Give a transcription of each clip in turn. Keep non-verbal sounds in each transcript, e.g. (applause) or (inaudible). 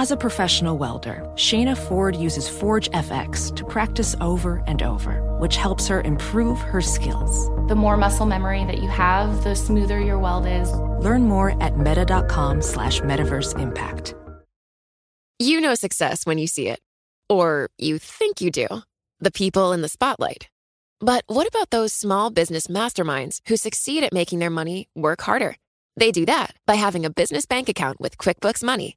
As a professional welder, Shayna Ford uses Forge FX to practice over and over, which helps her improve her skills. The more muscle memory that you have, the smoother your weld is. Learn more at meta.com slash metaverse impact. You know success when you see it. Or you think you do. The people in the spotlight. But what about those small business masterminds who succeed at making their money work harder? They do that by having a business bank account with QuickBooks Money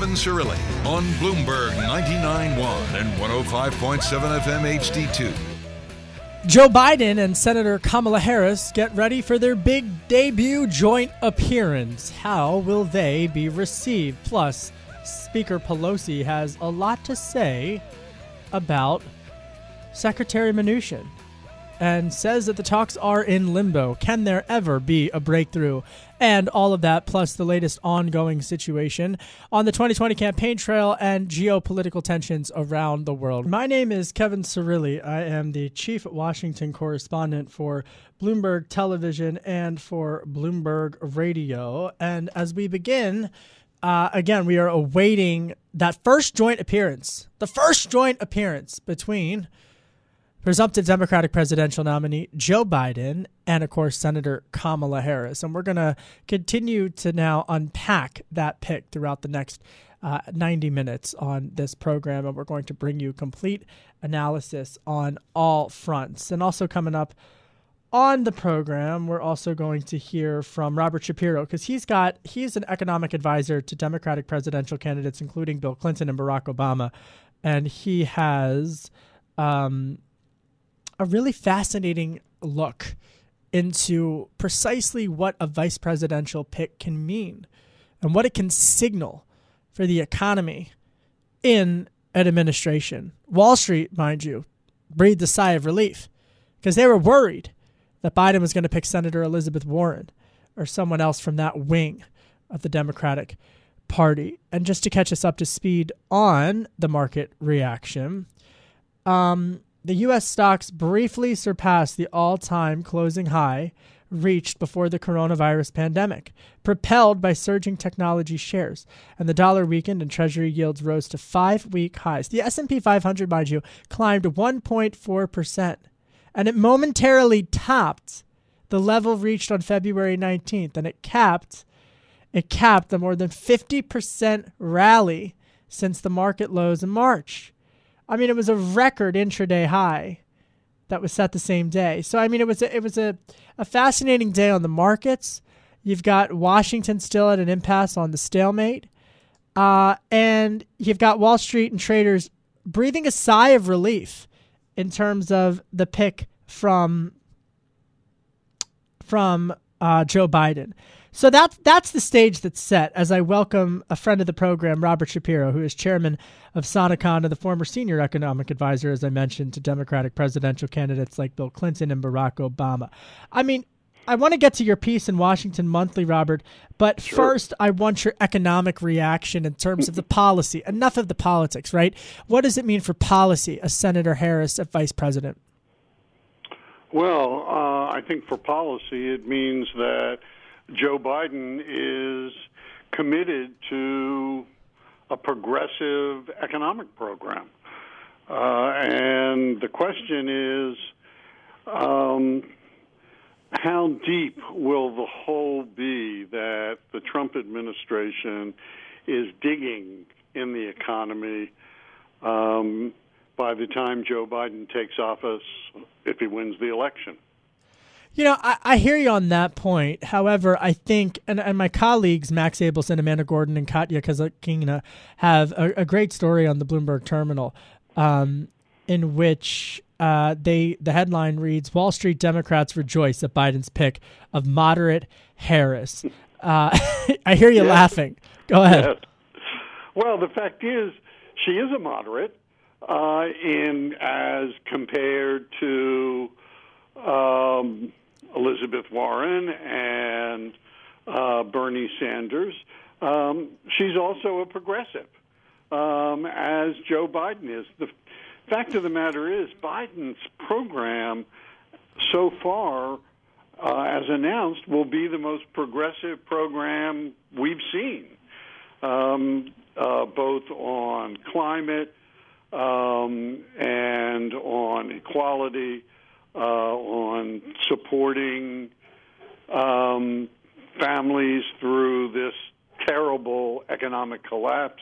Kevin Cirilli on Bloomberg 99.1 and 105.7 FM HD2. Joe Biden and Senator Kamala Harris get ready for their big debut joint appearance. How will they be received? Plus, Speaker Pelosi has a lot to say about Secretary Mnuchin and says that the talks are in limbo. Can there ever be a breakthrough? And all of that, plus the latest ongoing situation on the 2020 campaign trail and geopolitical tensions around the world. My name is Kevin Cirilli. I am the chief Washington correspondent for Bloomberg Television and for Bloomberg Radio. And as we begin, uh, again, we are awaiting that first joint appearance, the first joint appearance between presumptive Democratic presidential nominee Joe Biden and, of course, Senator Kamala Harris. And we're going to continue to now unpack that pick throughout the next uh, 90 minutes on this program. And we're going to bring you complete analysis on all fronts. And also coming up on the program, we're also going to hear from Robert Shapiro because he's got he's an economic advisor to Democratic presidential candidates, including Bill Clinton and Barack Obama, and he has um, a really fascinating look into precisely what a vice presidential pick can mean and what it can signal for the economy in an administration. Wall Street, mind you, breathed a sigh of relief because they were worried that Biden was going to pick Senator Elizabeth Warren or someone else from that wing of the Democratic Party. And just to catch us up to speed on the market reaction, um, the U.S. stocks briefly surpassed the all time closing high reached before the coronavirus pandemic, propelled by surging technology shares, and the dollar weakened and treasury yields rose to 5-week highs. The S&P 500, mind you, climbed 1.4%, and it momentarily topped the level reached on February 19th, and it capped it capped the more than 50% rally since the market lows in March. I mean, it was a record intraday high that was set the same day. So I mean, it was a, it was a, a fascinating day on the markets. You've got Washington still at an impasse on the stalemate, uh, and you've got Wall Street and traders breathing a sigh of relief in terms of the pick from from uh, Joe Biden. So that's that's the stage that's set as I welcome a friend of the program, Robert Shapiro, who is chairman of Sonecon and the former senior economic advisor, as I mentioned, to Democratic presidential candidates like Bill Clinton and Barack Obama. I mean, I want to get to your piece in Washington Monthly, Robert, but sure. first I want your economic reaction in terms of the policy. Enough of the politics, right? What does it mean for policy a Senator Harris as vice president? Well, uh, I think for policy, it means that Joe Biden is committed to a progressive economic program. Uh, and the question is um, how deep will the hole be that the Trump administration is digging in the economy um, by the time Joe Biden takes office if he wins the election? You know, I, I, hear you on that point. However, I think, and, and my colleagues, Max Abelson, Amanda Gordon, and Katya Kazakina, have a, a, great story on the Bloomberg terminal um, in which uh, they the headline reads Wall Street Democrats rejoice at Biden's pick of moderate Harris. Uh, (laughs) I hear you yes. laughing. Go ahead. Yes. Well, the fact is, she is a moderate uh, in as compared to um, Elizabeth Warren and uh, Bernie Sanders. Um, she's also a progressive, um, as Joe Biden is. The fact of the matter is, Biden's program so far, uh, as announced, will be the most progressive program we've seen, um, uh, both on climate um, and on equality uh, on supporting um, families through this terrible economic collapse.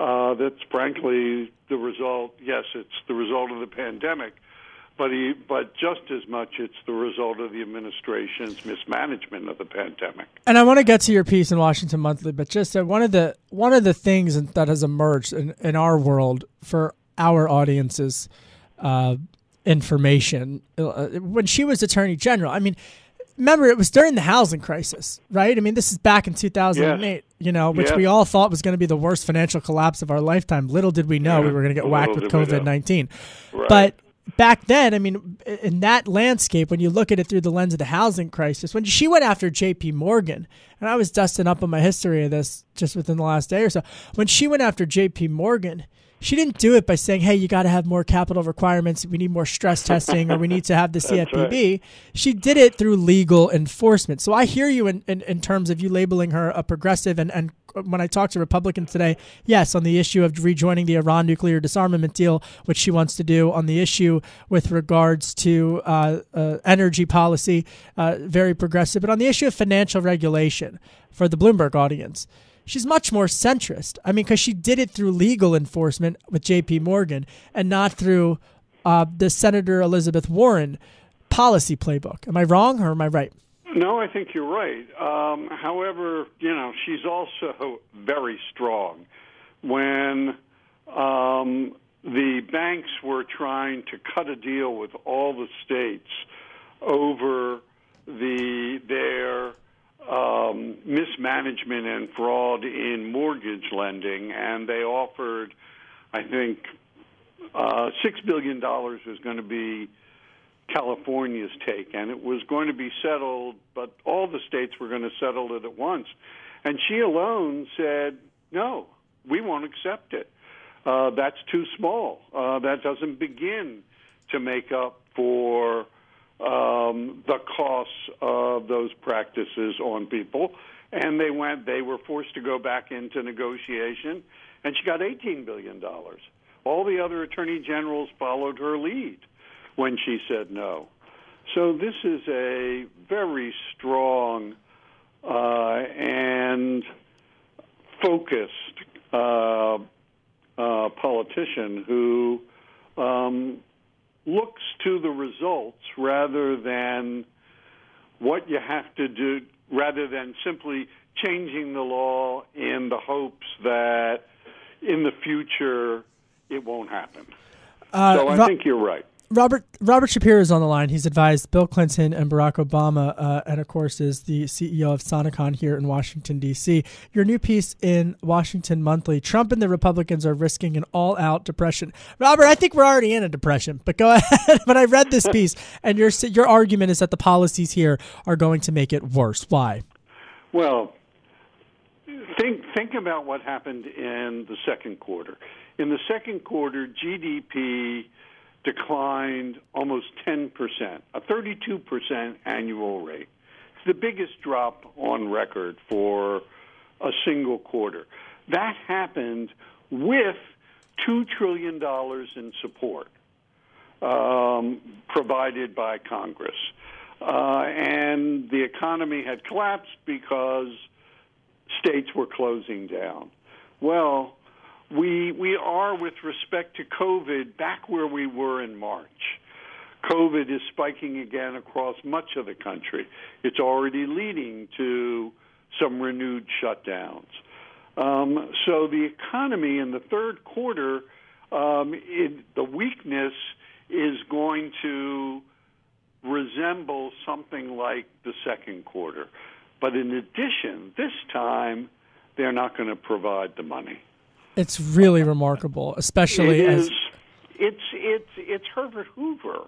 Uh, that's frankly the result. Yes, it's the result of the pandemic, but he, but just as much, it's the result of the administration's mismanagement of the pandemic. And I want to get to your piece in Washington Monthly, but just uh, one of the one of the things that has emerged in, in our world for our audiences uh, information uh, when she was attorney general. I mean, remember it was during the housing crisis, right? I mean, this is back in 2008, yes. you know, which yes. we all thought was going to be the worst financial collapse of our lifetime. Little did we know yeah. we were going to get whacked with COVID 19. Right. But back then, I mean, in that landscape, when you look at it through the lens of the housing crisis, when she went after J.P. Morgan, and I was dusting up on my history of this just within the last day or so, when she went after J.P. Morgan, she didn't do it by saying, "Hey, you got to have more capital requirements. We need more stress (laughs) testing, or we need to have the CFPB." Right. She did it through legal enforcement. So I hear you in, in, in terms of you labeling her a progressive, and, and when I talk to Republicans today, yes, on the issue of rejoining the Iran nuclear disarmament deal, which she wants to do, on the issue with regards to uh, uh, energy policy, uh, very progressive, but on the issue of financial regulation for the Bloomberg audience she's much more centrist. I mean, because she did it through legal enforcement with J.P. Morgan and not through uh, the Senator Elizabeth Warren policy playbook. Am I wrong or am I right? No, I think you're right. Um, however, you know, she's also very strong. When um, the banks were trying to cut a deal with all the states over the their um, mismanagement and fraud in mortgage lending, and they offered, I think, uh, six billion dollars was going to be California's take, and it was going to be settled, but all the states were going to settle it at once. And she alone said, "No, we won't accept it. Uh, that's too small. Uh, that doesn't begin to make up for." Um, the costs of those practices on people. And they went, they were forced to go back into negotiation, and she got $18 billion. All the other attorney generals followed her lead when she said no. So this is a very strong uh, and focused uh, uh, politician who um, looks to the results rather than what you have to do, rather than simply changing the law in the hopes that in the future it won't happen. Uh, so I think you're right. Robert Robert Shapiro is on the line. He's advised Bill Clinton and Barack Obama, uh, and of course is the CEO of Sonecon here in Washington D.C. Your new piece in Washington Monthly: Trump and the Republicans are risking an all-out depression. Robert, I think we're already in a depression, but go (laughs) ahead. but I read this piece, and your your argument is that the policies here are going to make it worse. Why? Well, think think about what happened in the second quarter. In the second quarter, GDP declined almost 10%, a 32% annual rate. It's the biggest drop on record for a single quarter. That happened with $2 trillion in support um, provided by Congress. Uh, and the economy had collapsed because states were closing down. Well, we we are with respect to COVID back where we were in March. COVID is spiking again across much of the country. It's already leading to some renewed shutdowns. Um, so the economy in the third quarter, um, it, the weakness is going to resemble something like the second quarter. But in addition, this time they're not going to provide the money. It's really remarkable, especially it as is, it's it's it's Herbert Hoover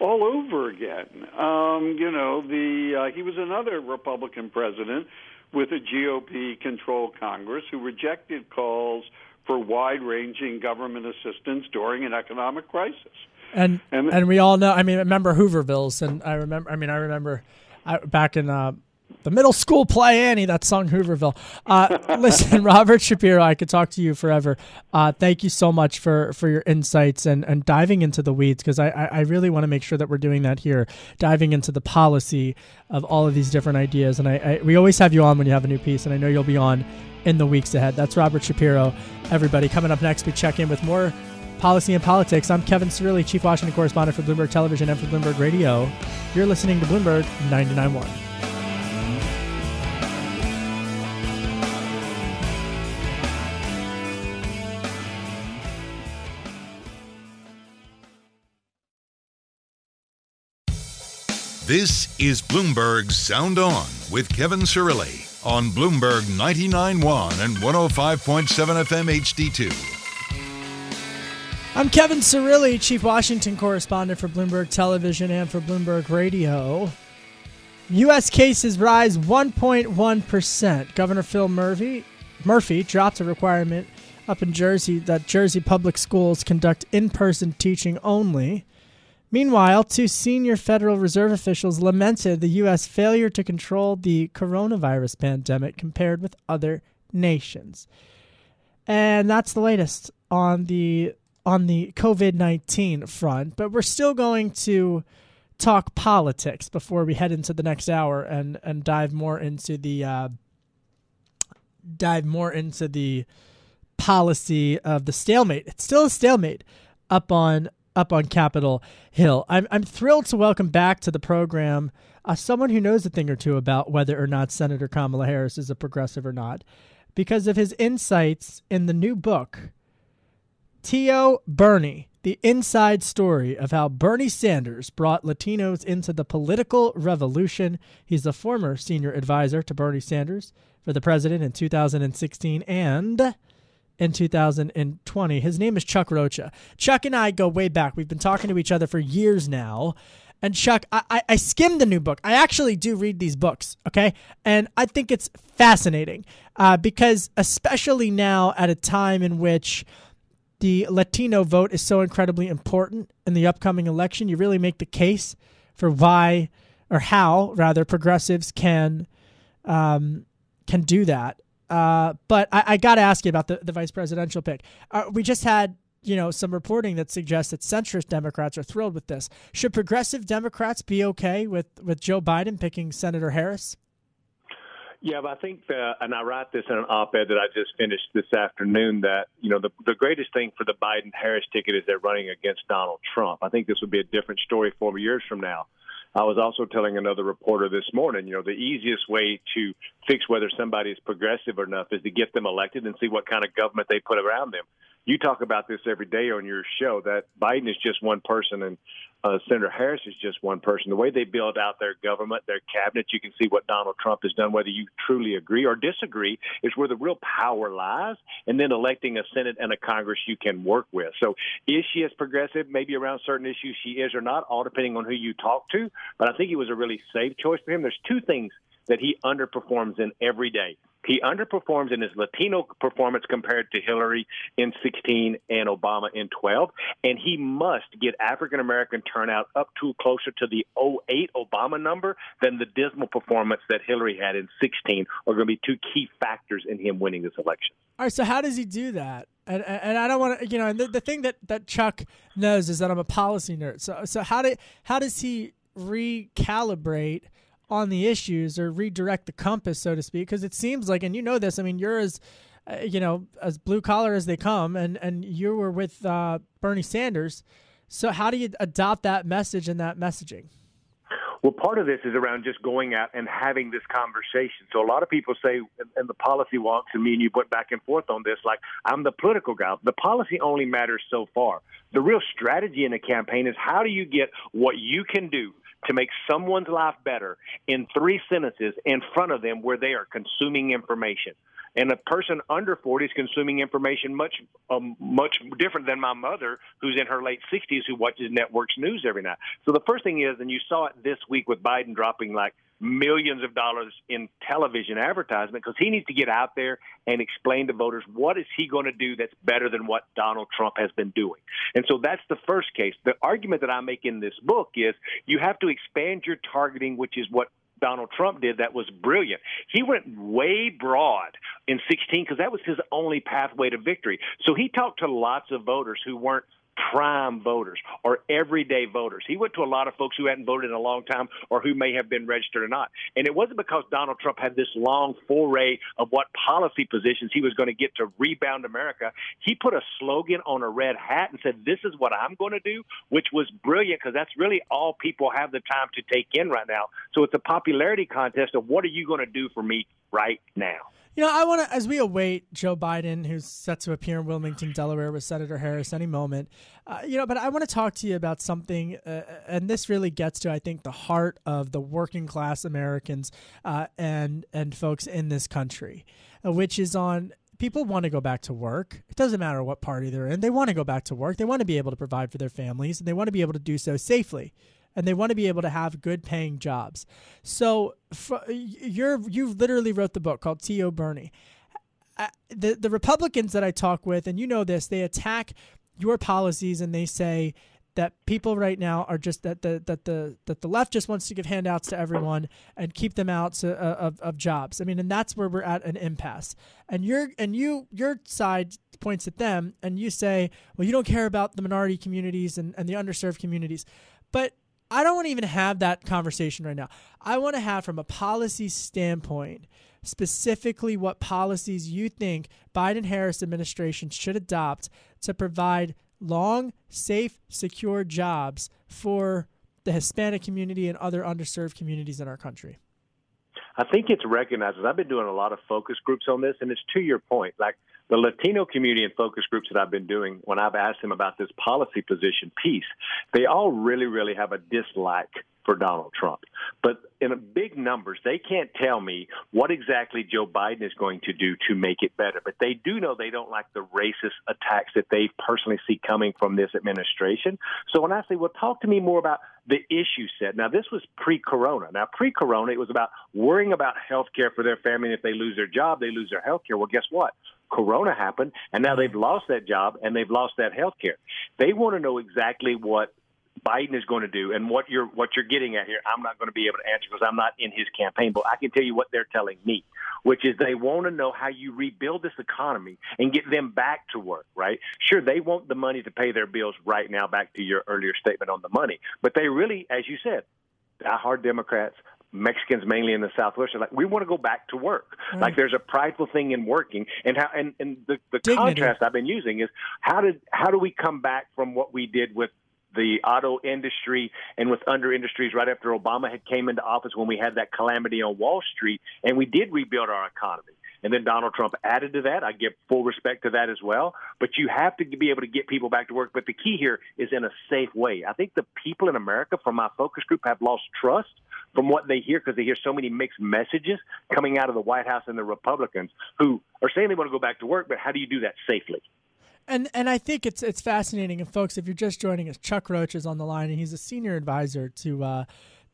all over again. Um, you know, the uh, he was another Republican president with a GOP-controlled Congress who rejected calls for wide-ranging government assistance during an economic crisis. And and, and we all know. I mean, remember Hoovervilles, and I remember. I mean, I remember I, back in uh, the middle school play Annie that song Hooverville. Uh, (laughs) listen, Robert Shapiro, I could talk to you forever. Uh, thank you so much for for your insights and and diving into the weeds because I I really want to make sure that we're doing that here, diving into the policy of all of these different ideas. And I, I we always have you on when you have a new piece, and I know you'll be on in the weeks ahead. That's Robert Shapiro. Everybody coming up next, we check in with more policy and politics. I'm Kevin Cirilli, Chief Washington Correspondent for Bloomberg Television and for Bloomberg Radio. You're listening to Bloomberg 99.1. This is Bloomberg Sound On with Kevin Cirilli on Bloomberg 99.1 and 105.7 FM HD2. I'm Kevin Cirilli, Chief Washington Correspondent for Bloomberg Television and for Bloomberg Radio. U.S. cases rise 1.1%. Governor Phil Murphy, Murphy dropped a requirement up in Jersey that Jersey public schools conduct in person teaching only. Meanwhile, two senior Federal Reserve officials lamented the U.S. failure to control the coronavirus pandemic compared with other nations. And that's the latest on the on the COVID 19 front, but we're still going to talk politics before we head into the next hour and, and dive more into the uh, dive more into the policy of the stalemate. It's still a stalemate up on up on Capitol Hill. I'm I'm thrilled to welcome back to the program uh, someone who knows a thing or two about whether or not Senator Kamala Harris is a progressive or not, because of his insights in the new book Tio Bernie, the inside story of how Bernie Sanders brought Latinos into the political revolution. He's the former senior advisor to Bernie Sanders for the president in 2016 and in 2020. His name is Chuck Rocha. Chuck and I go way back. We've been talking to each other for years now. And Chuck, I, I, I skimmed the new book. I actually do read these books, okay? And I think it's fascinating uh, because, especially now at a time in which the Latino vote is so incredibly important in the upcoming election. You really make the case for why or how rather progressives can um, can do that. Uh, but I, I got to ask you about the, the vice presidential pick. Uh, we just had you know some reporting that suggests that centrist Democrats are thrilled with this. Should progressive Democrats be okay with with Joe Biden picking Senator Harris? Yeah, but I think, that, and I write this in an op-ed that I just finished this afternoon. That you know, the the greatest thing for the Biden-Harris ticket is they're running against Donald Trump. I think this would be a different story four years from now. I was also telling another reporter this morning, you know, the easiest way to fix whether somebody is progressive not is to get them elected and see what kind of government they put around them. You talk about this every day on your show that Biden is just one person and uh, Senator Harris is just one person. The way they build out their government, their cabinet, you can see what Donald Trump has done, whether you truly agree or disagree, is where the real power lies. And then electing a Senate and a Congress you can work with. So is she as progressive? Maybe around certain issues she is or not, all depending on who you talk to. But I think it was a really safe choice for him. There's two things that he underperforms in every day. He underperforms in his Latino performance compared to Hillary in 16 and Obama in 12. And he must get African American turnout up to closer to the 08 Obama number than the dismal performance that Hillary had in 16 are going to be two key factors in him winning this election. All right, so how does he do that? And, and I don't want to, you know, and the, the thing that, that Chuck knows is that I'm a policy nerd. So, so how, do, how does he recalibrate – on the issues or redirect the compass, so to speak? Because it seems like, and you know this, I mean, you're as uh, you know as blue collar as they come, and and you were with uh, Bernie Sanders. So how do you adopt that message and that messaging? Well, part of this is around just going out and having this conversation. So a lot of people say, and the policy wonks, and me and you went back and forth on this, like I'm the political guy. The policy only matters so far. The real strategy in a campaign is how do you get what you can do to make someone's life better in three sentences in front of them where they are consuming information and a person under 40 is consuming information much um, much different than my mother who's in her late 60s who watches networks news every night so the first thing is and you saw it this week with biden dropping like millions of dollars in television advertisement because he needs to get out there and explain to voters what is he going to do that's better than what Donald Trump has been doing. And so that's the first case. The argument that I make in this book is you have to expand your targeting, which is what Donald Trump did that was brilliant. He went way broad in 16 because that was his only pathway to victory. So he talked to lots of voters who weren't prime voters or everyday voters. He went to a lot of folks who hadn't voted in a long time or who may have been registered or not. And it wasn't because Donald Trump had this long foray of what policy positions he was going to get to rebound America. He put a slogan on a red hat and said, This is what I'm going to do, which was brilliant because that's really all people have the time to take in right now. So it's a popularity contest of what are you going to do for me right now? You know, I want to, as we await Joe Biden, who's set to appear in Wilmington, Delaware, with Senator Harris any moment, uh, you know, but I want to talk to you about something, uh, and this really gets to, I think, the heart of the working class Americans uh, and and folks in this country, uh, which is on people want to go back to work. It doesn't matter what party they're in; they want to go back to work. They want to be able to provide for their families, and they want to be able to do so safely and they want to be able to have good paying jobs. So you're you literally wrote the book called Tio Bernie. Uh, the the Republicans that I talk with, and you know this, they attack your policies and they say that people right now are just that the that the that the left just wants to give handouts to everyone and keep them out to, uh, of of jobs. I mean, and that's where we're at an impasse. And your and you your side points at them and you say, well, you don't care about the minority communities and, and the underserved communities. But I don't want to even have that conversation right now. I want to have, from a policy standpoint, specifically what policies you think Biden Harris administration should adopt to provide long, safe, secure jobs for the Hispanic community and other underserved communities in our country. I think it's recognized. I've been doing a lot of focus groups on this, and it's to your point. Like the Latino community and focus groups that I've been doing, when I've asked them about this policy position piece, they all really, really have a dislike for Donald Trump. But in big numbers, they can't tell me what exactly Joe Biden is going to do to make it better. But they do know they don't like the racist attacks that they personally see coming from this administration. So when I say, well, talk to me more about the issue set. Now, this was pre corona. Now, pre corona, it was about worrying about health care for their family. And if they lose their job, they lose their health care. Well, guess what? Corona happened, and now they've mm-hmm. lost that job and they've lost that health care. They want to know exactly what Biden is going to do and what you're what you're getting at here. I'm not going to be able to answer because I'm not in his campaign, but I can tell you what they're telling me, which is they want to know how you rebuild this economy and get them back to work. Right? Sure, they want the money to pay their bills right now. Back to your earlier statement on the money, but they really, as you said, hard Democrats, Mexicans mainly in the Southwest are like, we want to go back to work. Mm. Like there's a prideful thing in working, and how and, and the, the contrast I've been using is how did how do we come back from what we did with the auto industry and with under industries right after Obama had came into office when we had that calamity on Wall Street and we did rebuild our economy. And then Donald Trump added to that. I give full respect to that as well. But you have to be able to get people back to work. But the key here is in a safe way. I think the people in America, from my focus group, have lost trust from what they hear because they hear so many mixed messages coming out of the White House and the Republicans who are saying they want to go back to work, but how do you do that safely? And and I think it's it's fascinating. And folks, if you're just joining us, Chuck Rocha is on the line, and he's a senior advisor to uh,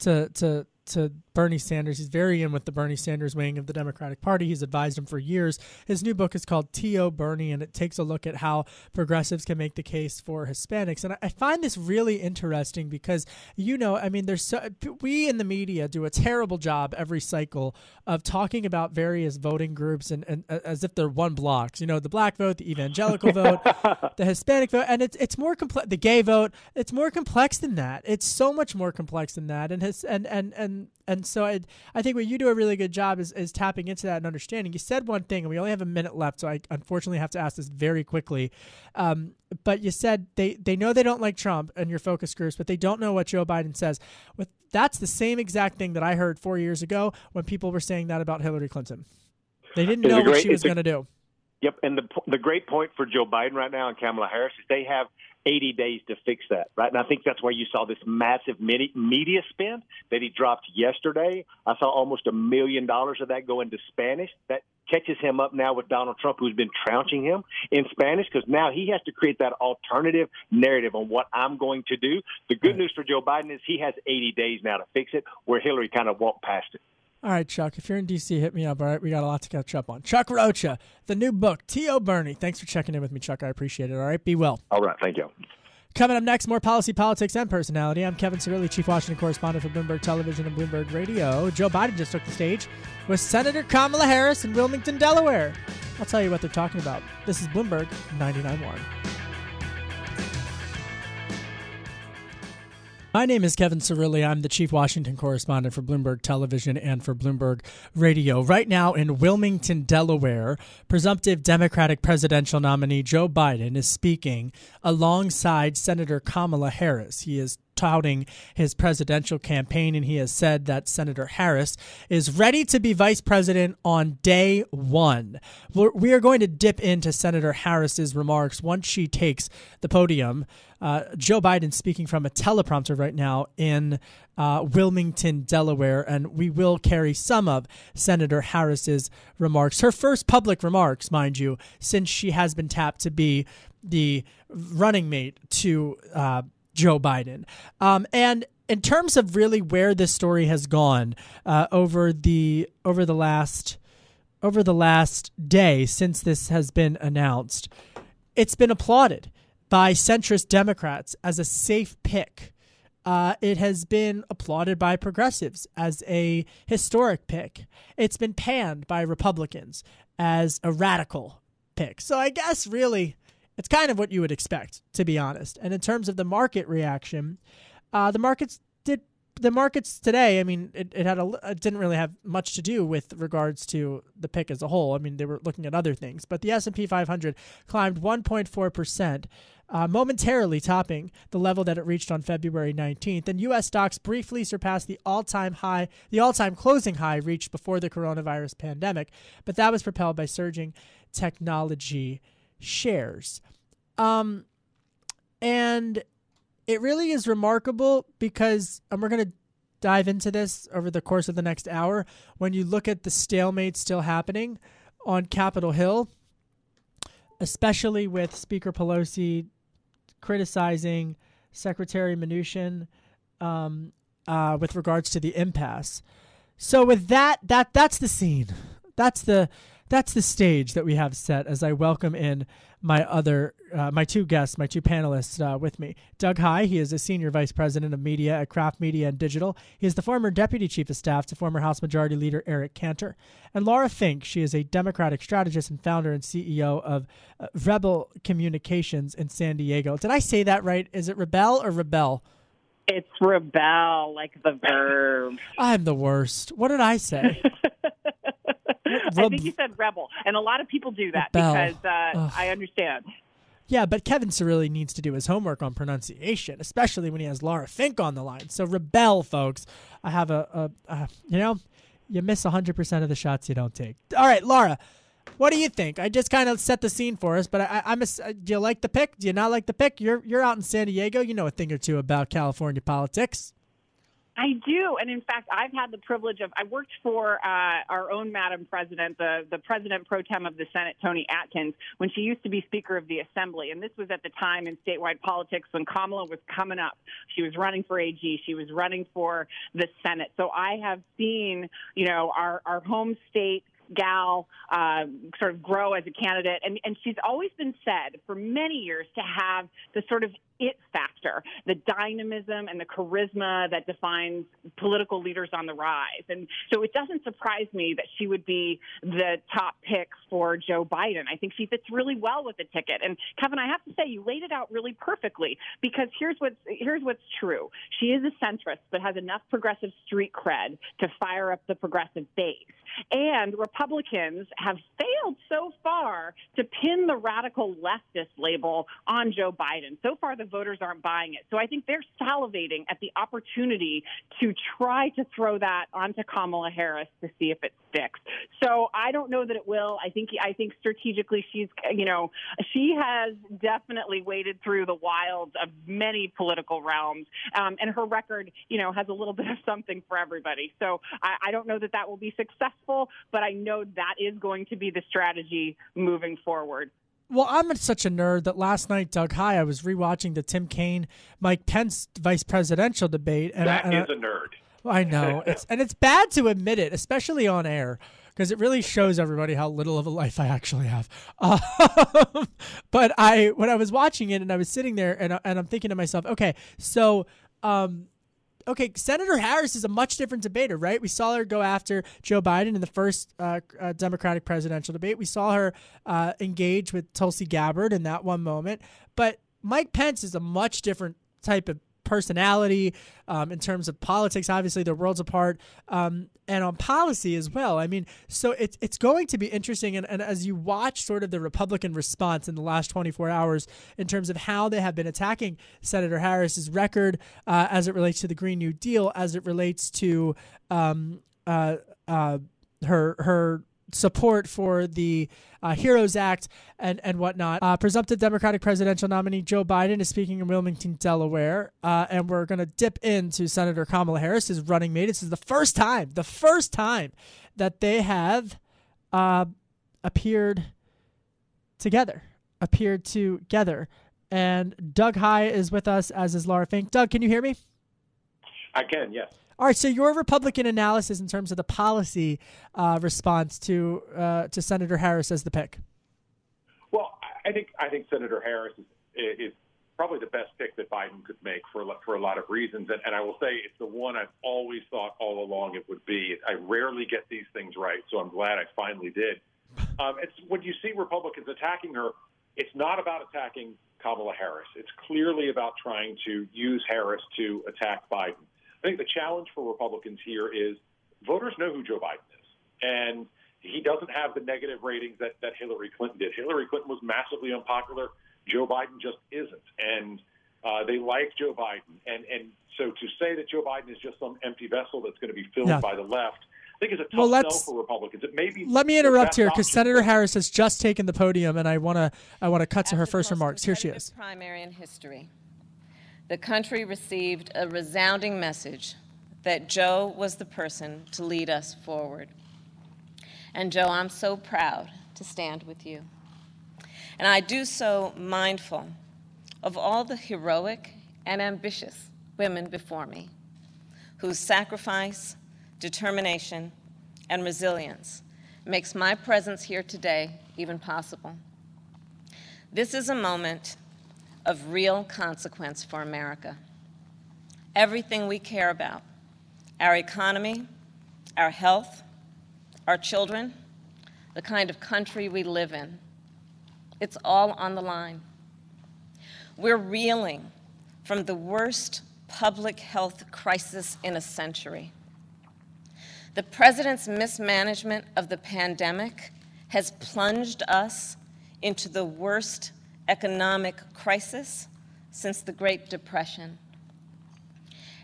to to to Bernie Sanders. He's very in with the Bernie Sanders wing of the Democratic Party. He's advised him for years. His new book is called Tio Bernie, and it takes a look at how progressives can make the case for Hispanics. And I find this really interesting because, you know, I mean, there's so, we in the media do a terrible job every cycle of talking about various voting groups and, and uh, as if they're one blocks. You know, the black vote, the evangelical vote, (laughs) the Hispanic vote, and it's it's more complex. The gay vote, it's more complex than that. It's so much more complex than that. And his and and and And so I, I think what you do a really good job is, is tapping into that and understanding. You said one thing, and we only have a minute left, so I unfortunately have to ask this very quickly. Um, but you said they, they know they don't like Trump and your focus groups, but they don't know what Joe Biden says. With that's the same exact thing that I heard four years ago when people were saying that about Hillary Clinton. They didn't know great, what she was going to do. Yep, and the the great point for Joe Biden right now and Kamala Harris is they have 80 days to fix that, right? And I think that's why you saw this massive media spend that he dropped yesterday. I saw almost a million dollars of that go into Spanish. That catches him up now with Donald Trump, who's been trouncing him in Spanish, because now he has to create that alternative narrative on what I'm going to do. The good news for Joe Biden is he has 80 days now to fix it, where Hillary kind of walked past it. All right, Chuck, if you're in DC, hit me up. All right, we got a lot to catch up on. Chuck Rocha, the new book, Tio Bernie. Thanks for checking in with me, Chuck. I appreciate it. All right, be well. All right, thank you. Coming up next, more policy, politics, and personality. I'm Kevin Cirilli, Chief Washington Correspondent for Bloomberg Television and Bloomberg Radio. Joe Biden just took the stage with Senator Kamala Harris in Wilmington, Delaware. I'll tell you what they're talking about. This is Bloomberg 99.1. My name is Kevin Cirilli. I'm the chief Washington correspondent for Bloomberg Television and for Bloomberg Radio. Right now in Wilmington, Delaware, presumptive Democratic presidential nominee Joe Biden is speaking alongside Senator Kamala Harris. He is touting his presidential campaign, and he has said that Senator Harris is ready to be vice president on day one. We are going to dip into Senator Harris's remarks once she takes the podium. Uh, Joe Biden speaking from a teleprompter right now in uh, Wilmington, Delaware, and we will carry some of Senator Harris's remarks, her first public remarks, mind you, since she has been tapped to be the running mate to uh, Joe Biden. Um, and in terms of really where this story has gone uh, over the over the last over the last day since this has been announced, it's been applauded by centrist Democrats as a safe pick. Uh, it has been applauded by progressives as a historic pick. It's been panned by Republicans as a radical pick. So I guess really it's kind of what you would expect, to be honest. And in terms of the market reaction, uh, the markets did the markets today. I mean, it, it had a it didn't really have much to do with regards to the pick as a whole. I mean, they were looking at other things, but the S and P 500 climbed 1.4 percent. Uh, momentarily topping the level that it reached on February 19th, and U.S. stocks briefly surpassed the all-time high, the all-time closing high reached before the coronavirus pandemic. But that was propelled by surging technology shares. Um, and it really is remarkable because, and we're going to dive into this over the course of the next hour. When you look at the stalemate still happening on Capitol Hill, especially with Speaker Pelosi criticizing Secretary Mnuchin um, uh, with regards to the impasse. So with that, that that's the scene. That's the that's the stage that we have set as I welcome in my other, uh, my two guests, my two panelists uh, with me. Doug Heye, he is a senior vice president of media at Craft Media and Digital. He is the former deputy chief of staff to former House Majority Leader Eric Cantor. And Laura Fink, she is a Democratic strategist and founder and CEO of uh, Rebel Communications in San Diego. Did I say that right? Is it Rebel or Rebel? It's rebel, like the verb. (laughs) I'm the worst. What did I say? (laughs) (laughs) I think you said rebel, and a lot of people do that because uh, I understand. Yeah, but Kevin Cirilli needs to do his homework on pronunciation, especially when he has Laura Fink on the line. So rebel, folks. I have a, a, a you know, you miss 100% of the shots you don't take. All right, Laura, what do you think? I just kind of set the scene for us, but I, am a. Do you like the pick? Do you not like the pick? You're you're out in San Diego. You know a thing or two about California politics. I do, and in fact, I've had the privilege of I worked for uh, our own Madam President, the the President pro tem of the Senate, Toni Atkins, when she used to be Speaker of the Assembly, and this was at the time in statewide politics when Kamala was coming up. She was running for AG, she was running for the Senate. So I have seen, you know, our our home state gal uh, sort of grow as a candidate. And, and she's always been said for many years to have the sort of it factor, the dynamism and the charisma that defines political leaders on the rise. And so it doesn't surprise me that she would be the top pick for Joe Biden. I think she fits really well with the ticket. And Kevin, I have to say, you laid it out really perfectly because here's what's here's what's true. She is a centrist, but has enough progressive street cred to fire up the progressive base. And Republicans have failed so far to pin the radical leftist label on Joe Biden. So far, the voters aren't buying it. So I think they're salivating at the opportunity to try to throw that onto Kamala Harris to see if it sticks. So I don't know that it will. I think I think strategically she's you know she has definitely waded through the wilds of many political realms, um, and her record you know has a little bit of something for everybody. So I, I don't know that that will be successful, but I know that is going to be the strategy moving forward. Well, I'm such a nerd that last night, Doug Heye, I was rewatching the Tim Kaine, Mike Pence vice presidential debate. And that I, and is I, a nerd. I know (laughs) it's and it's bad to admit it, especially on air, because it really shows everybody how little of a life I actually have. (laughs) Um, but I, when I was watching it and I was sitting there and and I'm thinking to myself, okay, so. Um, okay, Senator Harris is a much different debater, right? We saw her go after Joe Biden in the first uh, uh, Democratic presidential debate. We saw her uh, engage with Tulsi Gabbard in that one moment. But Mike Pence is a much different type of personality, um, in terms of politics. Obviously, they're worlds apart, um, and on policy as well. I mean, so it's it's going to be interesting. And, and as you watch sort of the Republican response in the last 24 hours in terms of how they have been attacking Senator Harris's record uh, as it relates to the Green New Deal, as it relates to um, uh, uh, her her support for the uh, Heroes Act and, and whatnot. Uh, presumptive Democratic presidential nominee Joe Biden is speaking in Wilmington, Delaware. Uh, and we're going to dip into Senator Kamala Harris, his running mate. This is the first time, the first time that they have uh, appeared together, appeared together. And Doug Heye is with us, as is Laura Fink. Doug, can you hear me? I can, yes. All right, so your Republican analysis in terms of the policy uh, response to uh, to Senator Harris as the pick. Well, I think I think Senator Harris is, is probably the best pick that Biden could make for for a lot of reasons, and, and I will say it's the one I've always thought all along it would be. I rarely get these things right, so I'm glad I finally did. Um, it's when you see Republicans attacking her, it's not about attacking Kamala Harris. It's clearly about trying to use Harris to attack Biden. I think the challenge for Republicans here is voters know who Joe Biden is, and he doesn't have the negative ratings that, that Hillary Clinton did. Hillary Clinton was massively unpopular. Joe Biden just isn't, and uh, they like Joe Biden. And and so to say that Joe Biden is just some empty vessel that's going to be filled yeah. by the left. I think is a tough well, let's, sell for Republicans. It may be let me interrupt here because Senator Harris has just taken the podium, and I want to I want to cut to her first remarks. Here she is. Primary in history the country received a resounding message that Joe was the person to lead us forward. And Joe, I'm so proud to stand with you. And I do so mindful of all the heroic and ambitious women before me whose sacrifice, determination, and resilience makes my presence here today even possible. This is a moment of real consequence for America. Everything we care about our economy, our health, our children, the kind of country we live in it's all on the line. We're reeling from the worst public health crisis in a century. The president's mismanagement of the pandemic has plunged us into the worst economic crisis since the Great Depression.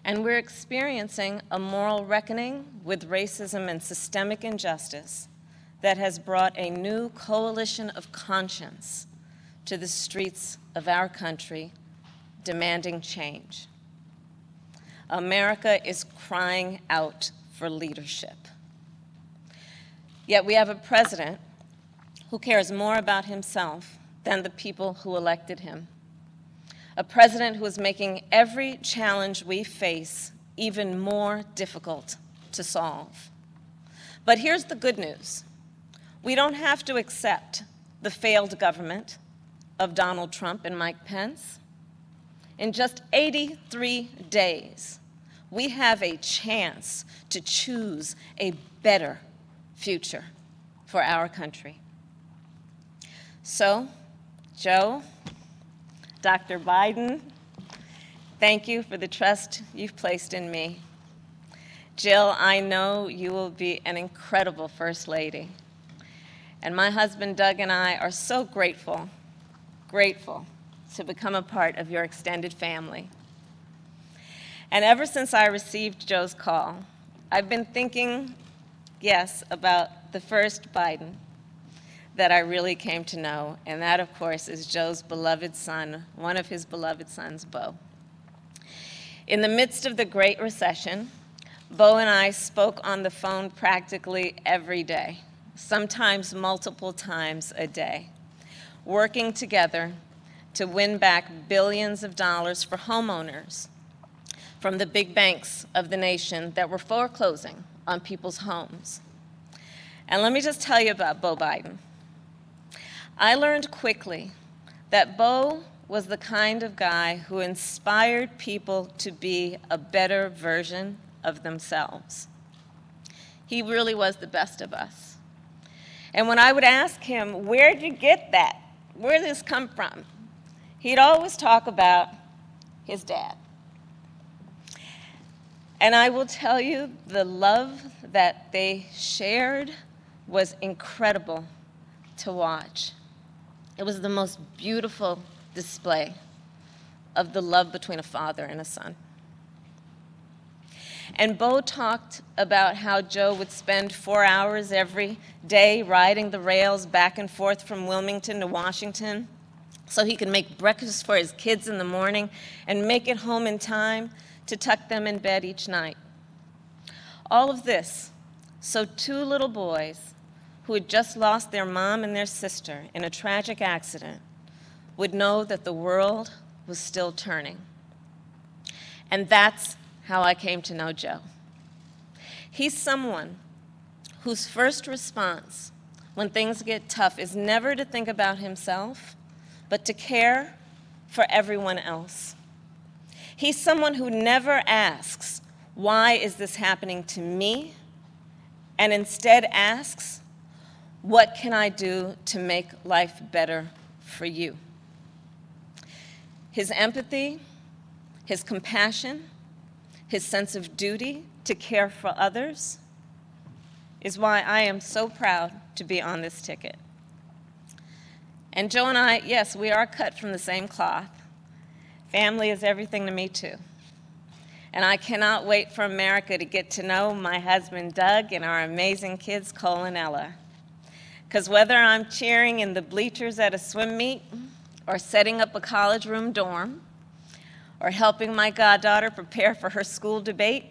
And we're experiencing a moral reckoning with racism and systemic injustice that has brought a new coalition of conscience to the streets of our country demanding change. America is crying out for leadership. Yet we have a president who cares more about himself than the people who elected him. A president who is making every challenge we face even more difficult to solve. But here's the good news we don't have to accept the failed government of Donald Trump and Mike Pence. in just 83 days, we have a chance to choose a better future for our country. So, Joe, Dr. Biden, thank you for the trust you've placed in me. Jill, I know you will be an incredible First Lady. And my husband Doug and I are so grateful, grateful to become a part of your extended family. And ever since I received Joe's call, I've been thinking, yes, about the first Biden that I really came to know, and that, of course, is Joe's beloved son, one of his beloved sons, Bo. In the midst of the Great Recession, Bo and I spoke on the phone practically every day, sometimes multiple times a day, working together to win back billions of dollars for homeowners from the big banks of the nation that were foreclosing on people's homes. And let me just tell you about Bo Biden. I learned quickly that Bo was the kind of guy who inspired people to be a better version of themselves. He really was the best of us. And when I would ask him, Where'd you get that? Where did this come from? He'd always talk about his dad. And I will tell you, the love that they shared was incredible to watch. It was the most beautiful display of the love between a father and a son. And Bo talked about how Joe would spend four hours every day riding the rails back and forth from Wilmington to Washington so he could make breakfast for his kids in the morning and make it home in time to tuck them in bed each night. All of this so two little boys who had just lost their mom and their sister in a tragic accident would know that the world was still turning. And that's how I came to know Joe. He's someone whose first response when things get tough is never to think about himself, but to care for everyone else. He's someone who never asks, Why is this happening to me? and instead asks, What can I do to make life better for you? His empathy, his compassion, his sense of duty to care for others is why I am so proud to be on this ticket. And Joe and I, yes, we are cut from the same cloth. Family is everything to me, too. And I cannot wait for America to get to know my husband, Doug, and our amazing kids, Cole and Ella. Because whether I'm cheering in the bleachers at a swim meet, or setting up a college room dorm, or helping my goddaughter prepare for her school debate,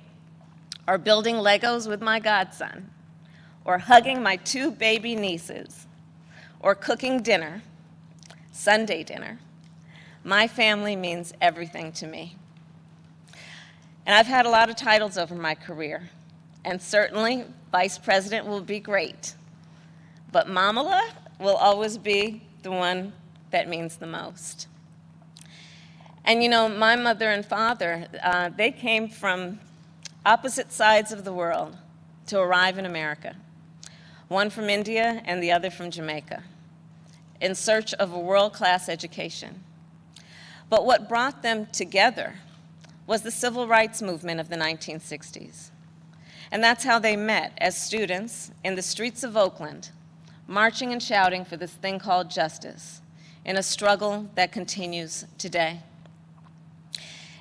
or building Legos with my godson, or hugging my two baby nieces, or cooking dinner, Sunday dinner. My family means everything to me. And I've had a lot of titles over my career, and certainly vice president will be great. But Momala will always be the one that means the most. And you know, my mother and father, uh, they came from opposite sides of the world to arrive in America, one from India and the other from Jamaica, in search of a world class education. But what brought them together was the civil rights movement of the 1960s. And that's how they met as students in the streets of Oakland, marching and shouting for this thing called justice in a struggle that continues today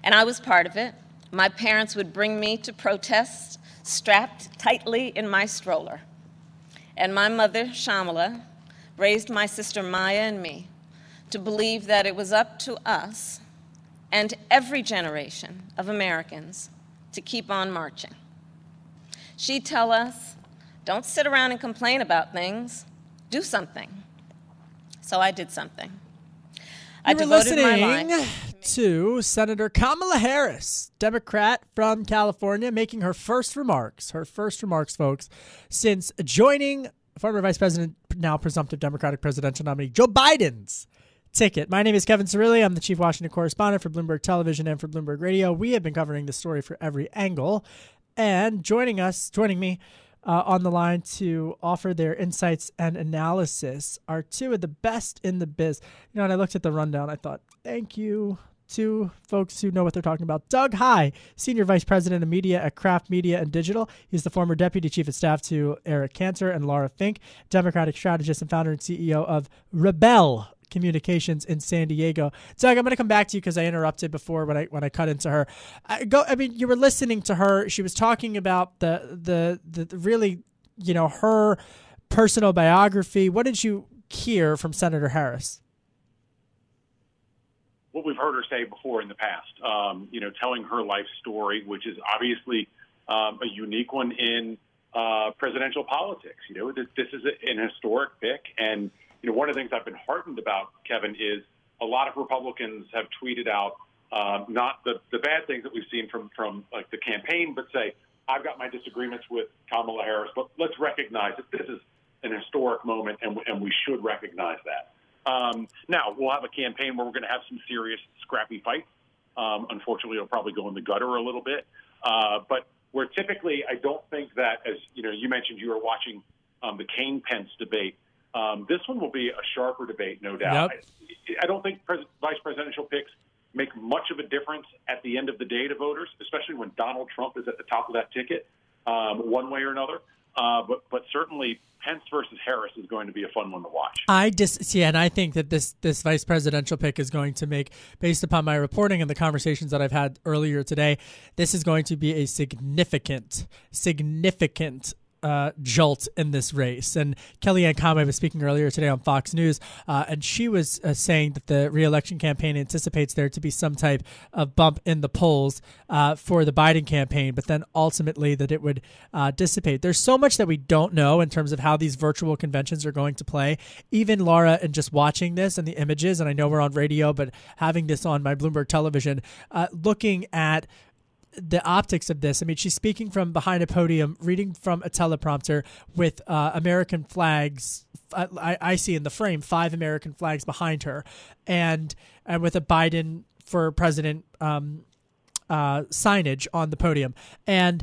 and I was part of it. My parents would bring me to protests strapped tightly in my stroller. And my mother, Shyamala, raised my sister Maya and me to believe that it was up to us and every generation of Americans to keep on marching. She'd tell us, don't sit around and complain about things, do something. So I did something. I you were listening to Senator Kamala Harris, Democrat from California, making her first remarks, her first remarks, folks, since joining former Vice President, now presumptive Democratic presidential nominee Joe Biden's ticket. My name is Kevin Cirilli. I'm the chief Washington correspondent for Bloomberg Television and for Bloomberg Radio. We have been covering the story for every angle. And joining us, joining me uh, on the line to offer their insights and analysis are two of the best in the biz. You know, and I looked at the rundown, I thought, thank you to folks who know what they're talking about. Doug Heye, Senior Vice President of Media at Craft Media and Digital. He's the former Deputy Chief of Staff to Eric Cantor and Laura Fink, Democratic strategist and founder and CEO of Rebel Communications in San Diego. Doug, I'm going to come back to you because I interrupted before when I when I cut into her. I go. I mean, you were listening to her. She was talking about the the the, really, you know, her personal biography. What did you hear from Senator Harris? what we've heard her say before in the past. Um, you know, telling her life story, which is obviously um, a unique one in uh, presidential politics. You know, this, this is an historic pick, and you know, one of the things I've been heartened about, Kevin, is a lot of Republicans have tweeted out um, not the, the bad things that we've seen from from like the campaign, but say I've got my disagreements with Kamala Harris, but let's recognize that this is an historic moment, and, and we should recognize that. Um, now, we'll have a campaign where we're going to have some serious, scrappy fights. Um, unfortunately, it'll probably go in the gutter a little bit. Uh, but where typically, I don't think that, as you know, you mentioned you were watching um, the Kaine Pence debate. Um, this one will be a sharper debate, no doubt. Yep. I, I don't think pres- vice presidential picks make much of a difference at the end of the day to voters, especially when Donald Trump is at the top of that ticket, um, one way or another. Uh, but but certainly Pence versus Harris is going to be a fun one to watch. I just see, and I think that this this vice presidential pick is going to make, based upon my reporting and the conversations that I've had earlier today, this is going to be a significant, significant uh, jolt in this race. And Kellyanne Conway was speaking earlier today on Fox News, uh, and she was uh, saying that the reelection campaign anticipates there to be some type of bump in the polls uh, for the Biden campaign, but then ultimately that it would uh, dissipate. There's so much that we don't know in terms of how these virtual conventions are going to play. Even Laura, and just watching this and the images, and I know we're on radio, but having this on my Bloomberg television, uh, looking at the optics of this. I mean, she's speaking from behind a podium, reading from a teleprompter with uh, American flags. I, I, see in the frame five American flags behind her, and and with a Biden for president um, uh, signage on the podium. And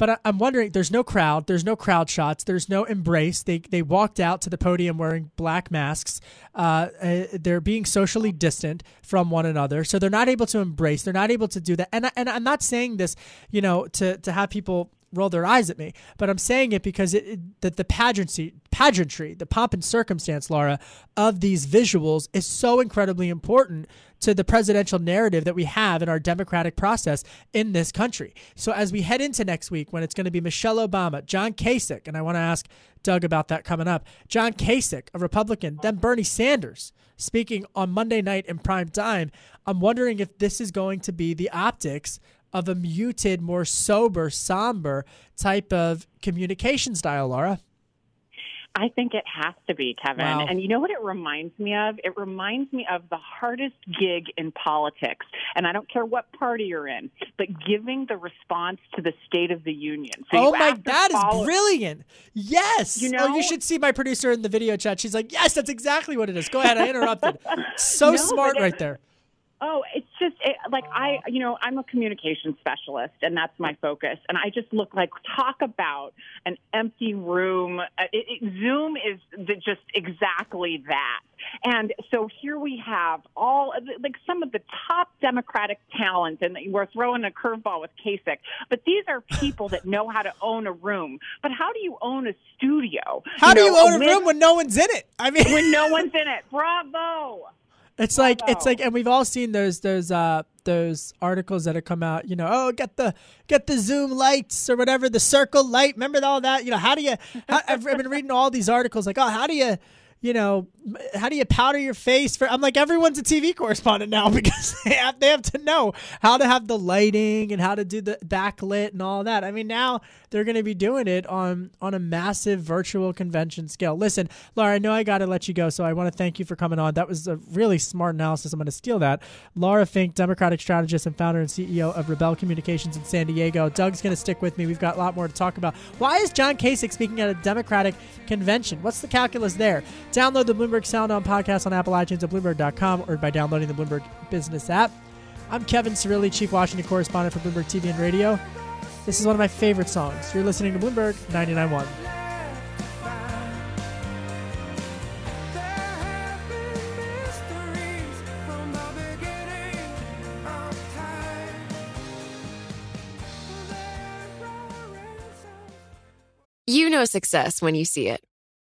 but I, I'm wondering, there's no crowd, there's no crowd shots, there's no embrace. They they walked out to the podium wearing black masks. Uh, uh, they're being socially distant from one another, so they're not able to embrace. They're not able to do that. And I, and I'm not saying this, you know, to to have people roll their eyes at me, but I'm saying it because it, it, that the pageantry, pageantry, the pomp and circumstance, Laura, of these visuals is so incredibly important to the presidential narrative that we have in our democratic process in this country. So as we head into next week, when it's going to be Michelle Obama, John Kasich, and I want to ask Doug about that coming up, John Kasich, a Republican, then Bernie Sanders speaking on Monday night in prime time. I'm wondering if this is going to be the optics of a muted, more sober, somber type of communication style, Laura. I think it has to be, Kevin. Wow. And you know what it reminds me of? It reminds me of the hardest gig in politics. And I don't care what party you're in, but giving the response to the State of the Union. So oh my, that is brilliant. Yes. You oh, know? you should see my producer in the video chat. She's like, yes, that's exactly what it is. Go ahead. I interrupted. (laughs) so No, smart right there. Oh, it's just it, like I, you know, I'm a communication specialist, and that's my focus. And I just look like talk about an empty room. Uh, It, it, Zoom is the, just exactly that. And so here we have all like some of the top Democratic talent, and we're throwing a curveball with Kasich. But these are people that know how to own a room. But how do you own a studio? How do know, you own a room when no one's in it? I mean, when no one's in it? Bravo. It's like it's like, and we've all seen those those uh those articles that have come out. You know, oh, get the get the Zoom lights or whatever, the circle light. Remember all that? You know, how do you? How, I've, I've been reading all these articles like, oh, how do you? You know, how do you powder your face for? I'm like, everyone's a TV correspondent now (laughs) because they have, they have to know how to have the lighting and how to do the backlit and all that. I mean, now they're going to be doing it on on a massive virtual convention scale. Listen, Laura, I know I got to let you go, so I want to thank you for coming on. That was a really smart analysis. I'm going to steal that. Laura Fink, Democratic strategist and founder and CEO of Rebel Communications in San Diego. Doug's going to stick with me. We've got a lot more to talk about. Why is John Kasich speaking at a Democratic convention? What's the calculus there? Download the Bloomberg Sound On podcast on Apple iTunes at Bloomberg.com or by downloading the Bloomberg Business app. I'm Kevin Cirilli, Chief Washington Correspondent for Bloomberg TV and Radio. This is one of my favorite songs. You're listening to Bloomberg 99.1. You know success when you see it.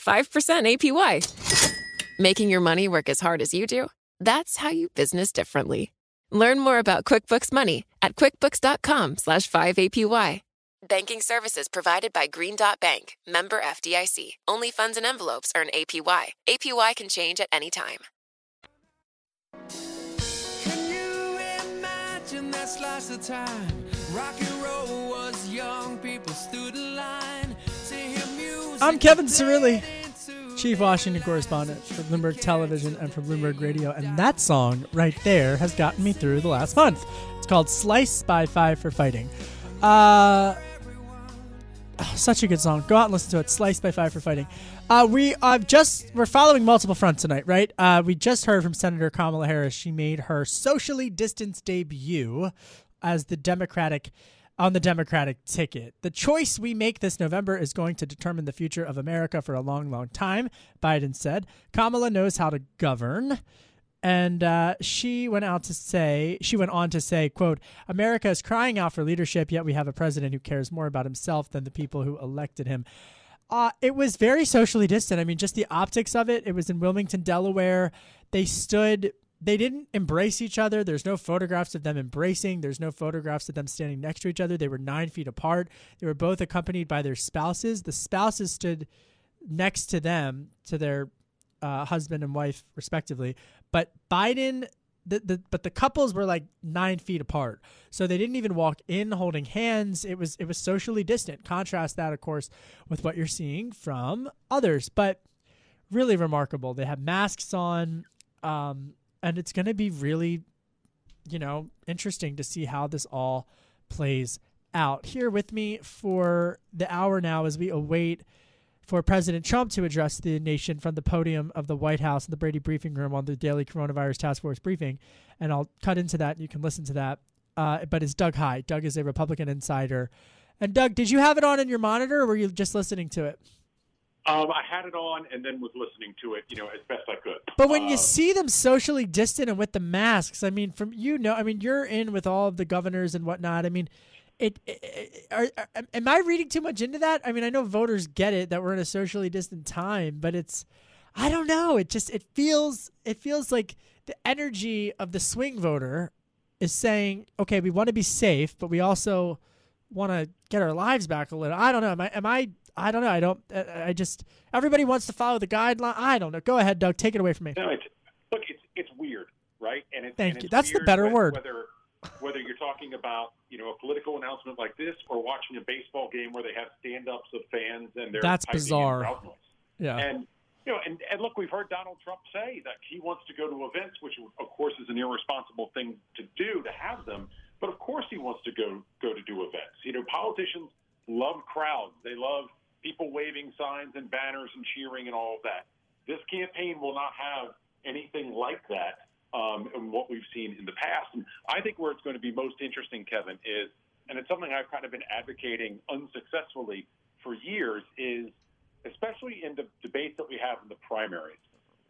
5% APY. Making your money work as hard as you do? That's how you business differently. Learn more about QuickBooks Money at quickbooks.com slash 5APY. Banking services provided by Green Dot Bank, member FDIC. Only funds and envelopes earn APY. APY can change at any time. Can you imagine that slice of time? Rock and roll was young, people stood I'm Kevin Cirilli, Chief Washington Correspondent for Bloomberg Television and for Bloomberg Radio, and that song right there has gotten me through the last month. It's called Slice by Five for Fighting. Uh, such a good song. Go out and listen to it. Slice by Five for Fighting. Uh, we uh, just we're following multiple fronts tonight, right? Uh, we just heard from Senator Kamala Harris. She made her socially distanced debut as the Democratic on the Democratic ticket. The choice we make this November is going to determine the future of America for a long, long time, Biden said. Kamala knows how to govern. And uh, she went out to say, she went on to say, quote, America is crying out for leadership, yet we have a president who cares more about himself than the people who elected him. Uh, it was very socially distant. I mean, just the optics of it. It was in Wilmington, Delaware. They stood they didn't embrace each other. There's no photographs of them embracing. There's no photographs of them standing next to each other. They were nine feet apart. They were both accompanied by their spouses. The spouses stood next to them, to their uh, husband and wife, respectively. But Biden, the, the but the couples were like nine feet apart, so they didn't even walk in holding hands. It was it was socially distant. Contrast that, of course, with what you're seeing from others, but really remarkable. They have masks on. Um, and it's going to be really, you know, interesting to see how this all plays out. Here with me for the hour now as we await for President Trump to address the nation from the podium of the White House in the Brady briefing room on the daily coronavirus task force briefing. And I'll cut into that. You can listen to that. Uh, but it's Doug Heye. Doug is a Republican insider. And Doug, did you have it on in your monitor or were you just listening to it? Um, I had it on and then was listening to it, you know, as best I could. But when uh, you see them socially distant and with the masks, I mean, from you know, I mean, you're in with all of the governors and whatnot. I mean, it, it are, are, am I reading too much into that? I mean, I know voters get it that we're in a socially distant time, but it's, I don't know. It just it feels it feels like the energy of the swing voter is saying, okay, we want to be safe, but we also want to get our lives back a little. I don't know. Am I am I I don't know. I don't. Uh, I just everybody wants to follow the guideline. I don't know. Go ahead, Doug. Take it away from me. No, it's, look, it's it's weird, right? And it's, thank and you. It's That's the better whether, word. Whether whether you're talking about you know a political announcement like this or watching a baseball game where they have stand-ups of fans and they're that's bizarre. Yeah. And you know, and, and look, we've heard Donald Trump say that he wants to go to events, which of course is an irresponsible thing to do to have them. But of course, he wants to go go to do events. You know, politicians love crowds. They love people waving signs and banners and cheering and all of that. This campaign will not have anything like that um, what we've seen in the past. And I think where it's going to be most interesting, Kevin, is, and it's something I've kind of been advocating unsuccessfully for years, is especially in the debates that we have in the primaries.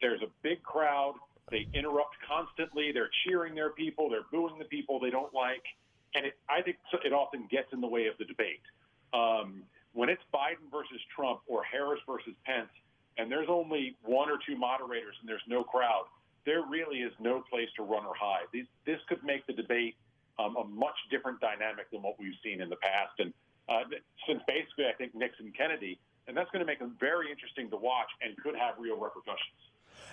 There's a big crowd. They interrupt constantly. They're cheering their people. They're booing the people they don't like. And it, I think it often gets in the way of the debate. Um, when it's Biden versus Trump or Harris versus Pence, and there's only one or two moderators and there's no crowd, there really is no place to run or hide. These, this could make the debate um, a much different dynamic than what we've seen in the past. And uh, since basically, I think Nixon Kennedy, and that's going to make them very interesting to watch and could have real repercussions.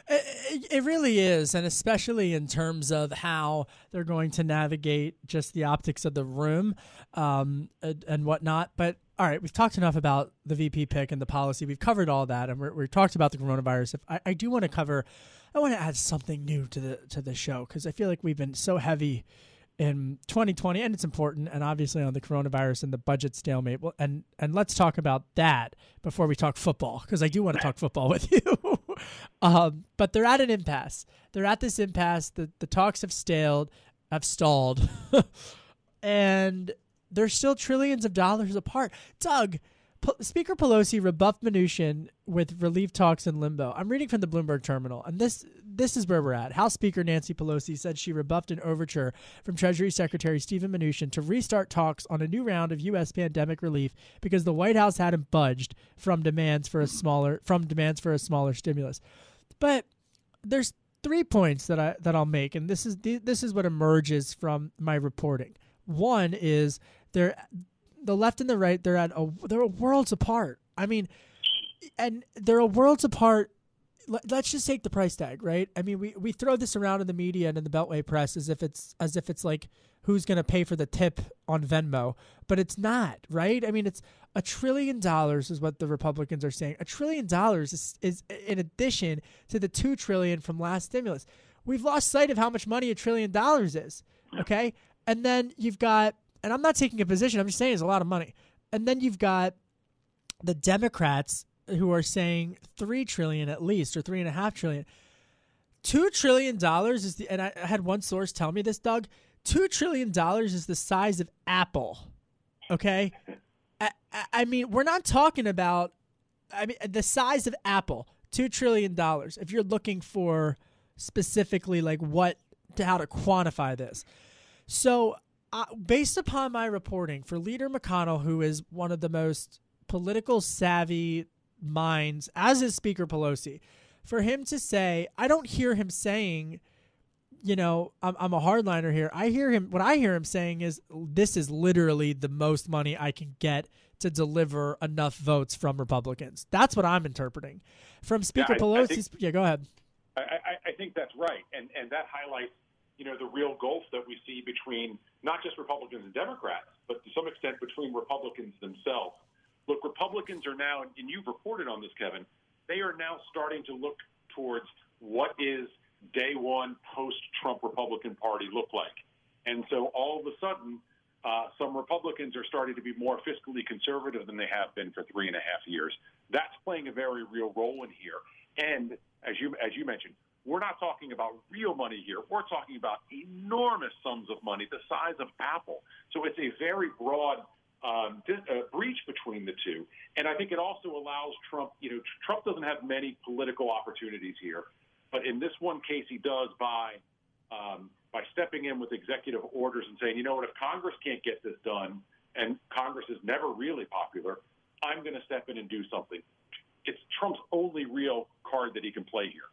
It, it, really is, and especially in terms of how they're going to navigate just the optics of the room um, and, and, whatnot. But all right, we've talked enough about the VP pick and the policy. We've covered all that, and we've talked about the coronavirus. If I, I do want to cover, I want to add something new to the to the show because I feel like we've been so heavy in 2020, and it's important, and obviously on the coronavirus and the budget stalemate. Well, and and let's talk about that before we talk football, because I do want to talk football with (laughs) you. Um, but they're at an impasse. They're at this impasse. The the talks have stalled, have stalled, (laughs) and they're still trillions of dollars apart. Doug, P- Speaker Pelosi rebuffed Mnuchin with relief talks in limbo. I'm reading from the Bloomberg terminal, and this this is where we're at. House Speaker Nancy Pelosi said she rebuffed an overture from Treasury Secretary Steven Mnuchin to restart talks on a new round of U.S. pandemic relief because the White House hadn't budged from demands for a smaller from demands for a smaller stimulus. But there's three points that I that I'll make, and this is this is what emerges from my reporting. One is there the left and the right they're at a they're worlds apart. I mean, and they're worlds apart. Let's just take the price tag, right? I mean, we, we throw this around in the media and in the Beltway press as if it's as if it's like who's going to pay for the tip on Venmo, but it's not, right? I mean, it's a trillion dollars is what the Republicans are saying. A trillion dollars is, is in addition to the two trillion from last stimulus. We've lost sight of how much money a trillion dollars is. Okay, and then you've got and I'm not taking a position. I'm just saying it's a lot of money. And then you've got the Democrats who are saying three trillion at least, or three and a half trillion. Two trillion dollars is the, and I, I had one source tell me this, Doug. Two trillion dollars is the size of Apple. Okay, I, I mean we're not talking about. I mean the size of Apple, two trillion dollars. If you're looking for specifically like what to how to quantify this, so uh, based upon my reporting for Leader McConnell, who is one of the most political savvy minds, as is Speaker Pelosi, for him to say, I don't hear him saying, you know, I'm, I'm a hardliner here. I hear him, what I hear him saying is, this is literally the most money I can get to deliver enough votes from Republicans. That's what I'm interpreting. From Speaker yeah, Pelosi, think, yeah, go ahead. I, I, I think that's right. And, and that highlights you know, the real gulf that we see between not just Republicans and Democrats, but to some extent between Republicans themselves. Look, Republicans are now, and you've reported on this, Kevin, they are now starting to look towards what is day one post Trump Republican Party look like. And so all of a sudden, uh, some Republicans are starting to be more fiscally conservative than they have been for three and a half years. That's playing a very real role in here. And as you as you mentioned, we're not talking about real money here. We're talking about enormous sums of money, the size of Apple. So it's a very broad um, uh, breach between the two. And I think it also allows Trump, you know, Trump doesn't have many political opportunities here. But in this one case, he does by um, by stepping in with executive orders and saying, you know what, if Congress can't get this done, and Congress is never really popular, I'm going to step in and do something. It's Trump's only real card that he can play here.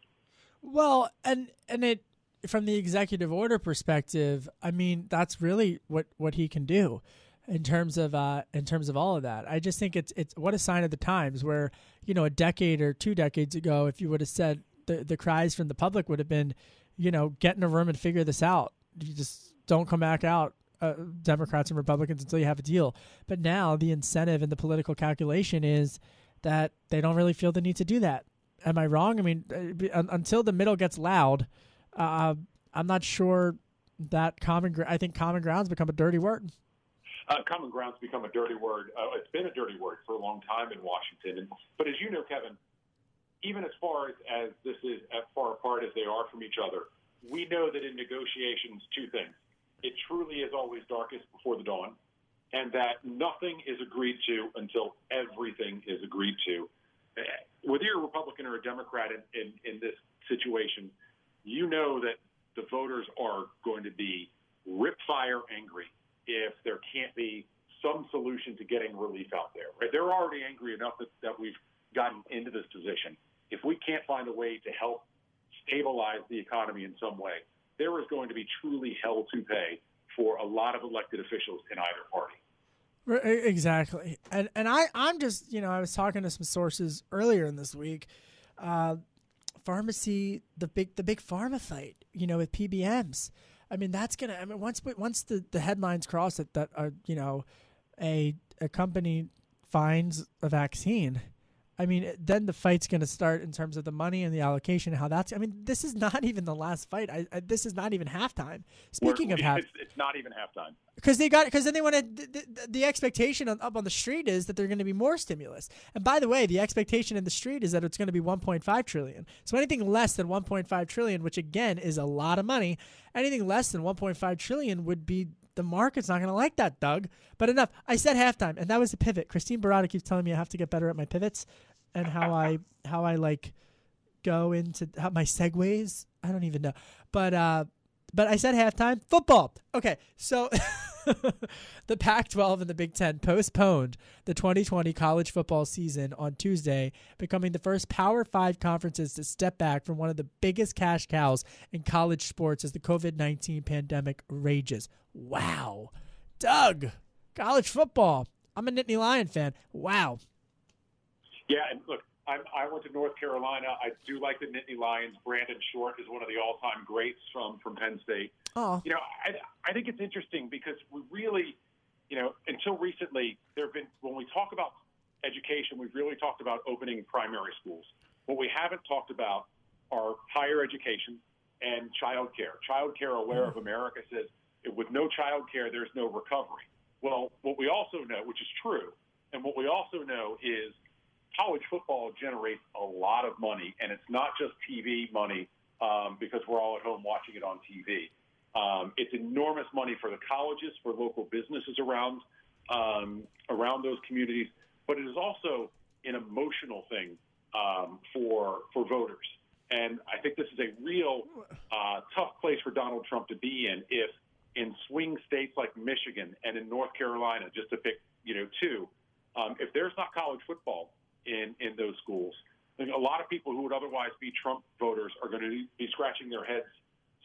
Well, and and it from the executive order perspective, I mean that's really what what he can do in terms of uh, in terms of all of that. I just think it's it's what a sign of the times where you know a decade or two decades ago, if you would have said the the cries from the public would have been, you know, get in a room and figure this out. You just don't come back out. Uh, Democrats and Republicans until you have a deal. But now the incentive and the political calculation is that they don't really feel the need to do that. Am I wrong? I mean, uh, until the middle gets loud, uh, I'm not sure that common. Gr- I think common ground's become a dirty word. Uh, common ground's become a dirty word. Uh, it's been a dirty word for a long time in Washington. And, but as you know, Kevin, even as far as, as this is as far apart as they are from each other, we know that in negotiations, two things: it truly is always darkest before the dawn, and that nothing is agreed to until everything is agreed to whether you're a Republican or a Democrat in, in, in this situation, you know that the voters are going to be rip fire angry if there can't be some solution to getting relief out there. Right? They're already angry enough that, that we've gotten into this position. If we can't find a way to help stabilize the economy in some way, there is going to be truly hell to pay for a lot of elected officials in either party. Exactly, and and I I'm just you know I was talking to some sources earlier in this week. Uh, pharmacy, the big the big pharma fight, you know, with PBMs. I mean, that's gonna. I mean, once once the, the headlines cross it that are you know, a a company finds a vaccine. I mean, then the fight's going to start in terms of the money and the allocation. How that's. I mean, this is not (laughs) even the last fight. I, I this is not even halftime. Speaking We're- of half, it's, it's not even halftime. because they got because then they wanted the, the, the expectation on, up on the street is that they're going to be more stimulus. And by the way, the expectation in the street is that it's going to be 1.5 trillion. So anything less than 1.5 trillion, which again is a lot of money, anything less than 1.5 trillion would be the market's not going to like that, Doug. But enough. I said halftime, and that was the pivot. Christine Barada keeps telling me I have to get better at my pivots and how I (laughs) how I like go into how my segues. I don't even know, but uh, but I said halftime football. Okay, so (laughs) (laughs) the Pac-12 and the Big Ten postponed the 2020 college football season on Tuesday, becoming the first Power Five conferences to step back from one of the biggest cash cows in college sports as the COVID-19 pandemic rages. Wow, Doug, college football. I'm a Nittany Lion fan. Wow. Yeah, and look, I'm, I went to North Carolina. I do like the Nittany Lions. Brandon Short is one of the all-time greats from from Penn State. Oh. You know, I, I think it's interesting because we really, you know, until recently, there have been when we talk about education, we've really talked about opening primary schools. What we haven't talked about are higher education and child care. Child Care Aware of America says with no child care, there's no recovery. Well, what we also know, which is true, and what we also know is college football generates a lot of money, and it's not just TV money um, because we're all at home watching it on TV. Um, it's enormous money for the colleges, for local businesses around um, around those communities, but it is also an emotional thing um, for for voters. And I think this is a real uh, tough place for Donald Trump to be in if in swing states like Michigan and in North Carolina, just to pick you know two, um, if there's not college football in in those schools, then a lot of people who would otherwise be Trump voters are going to be scratching their heads,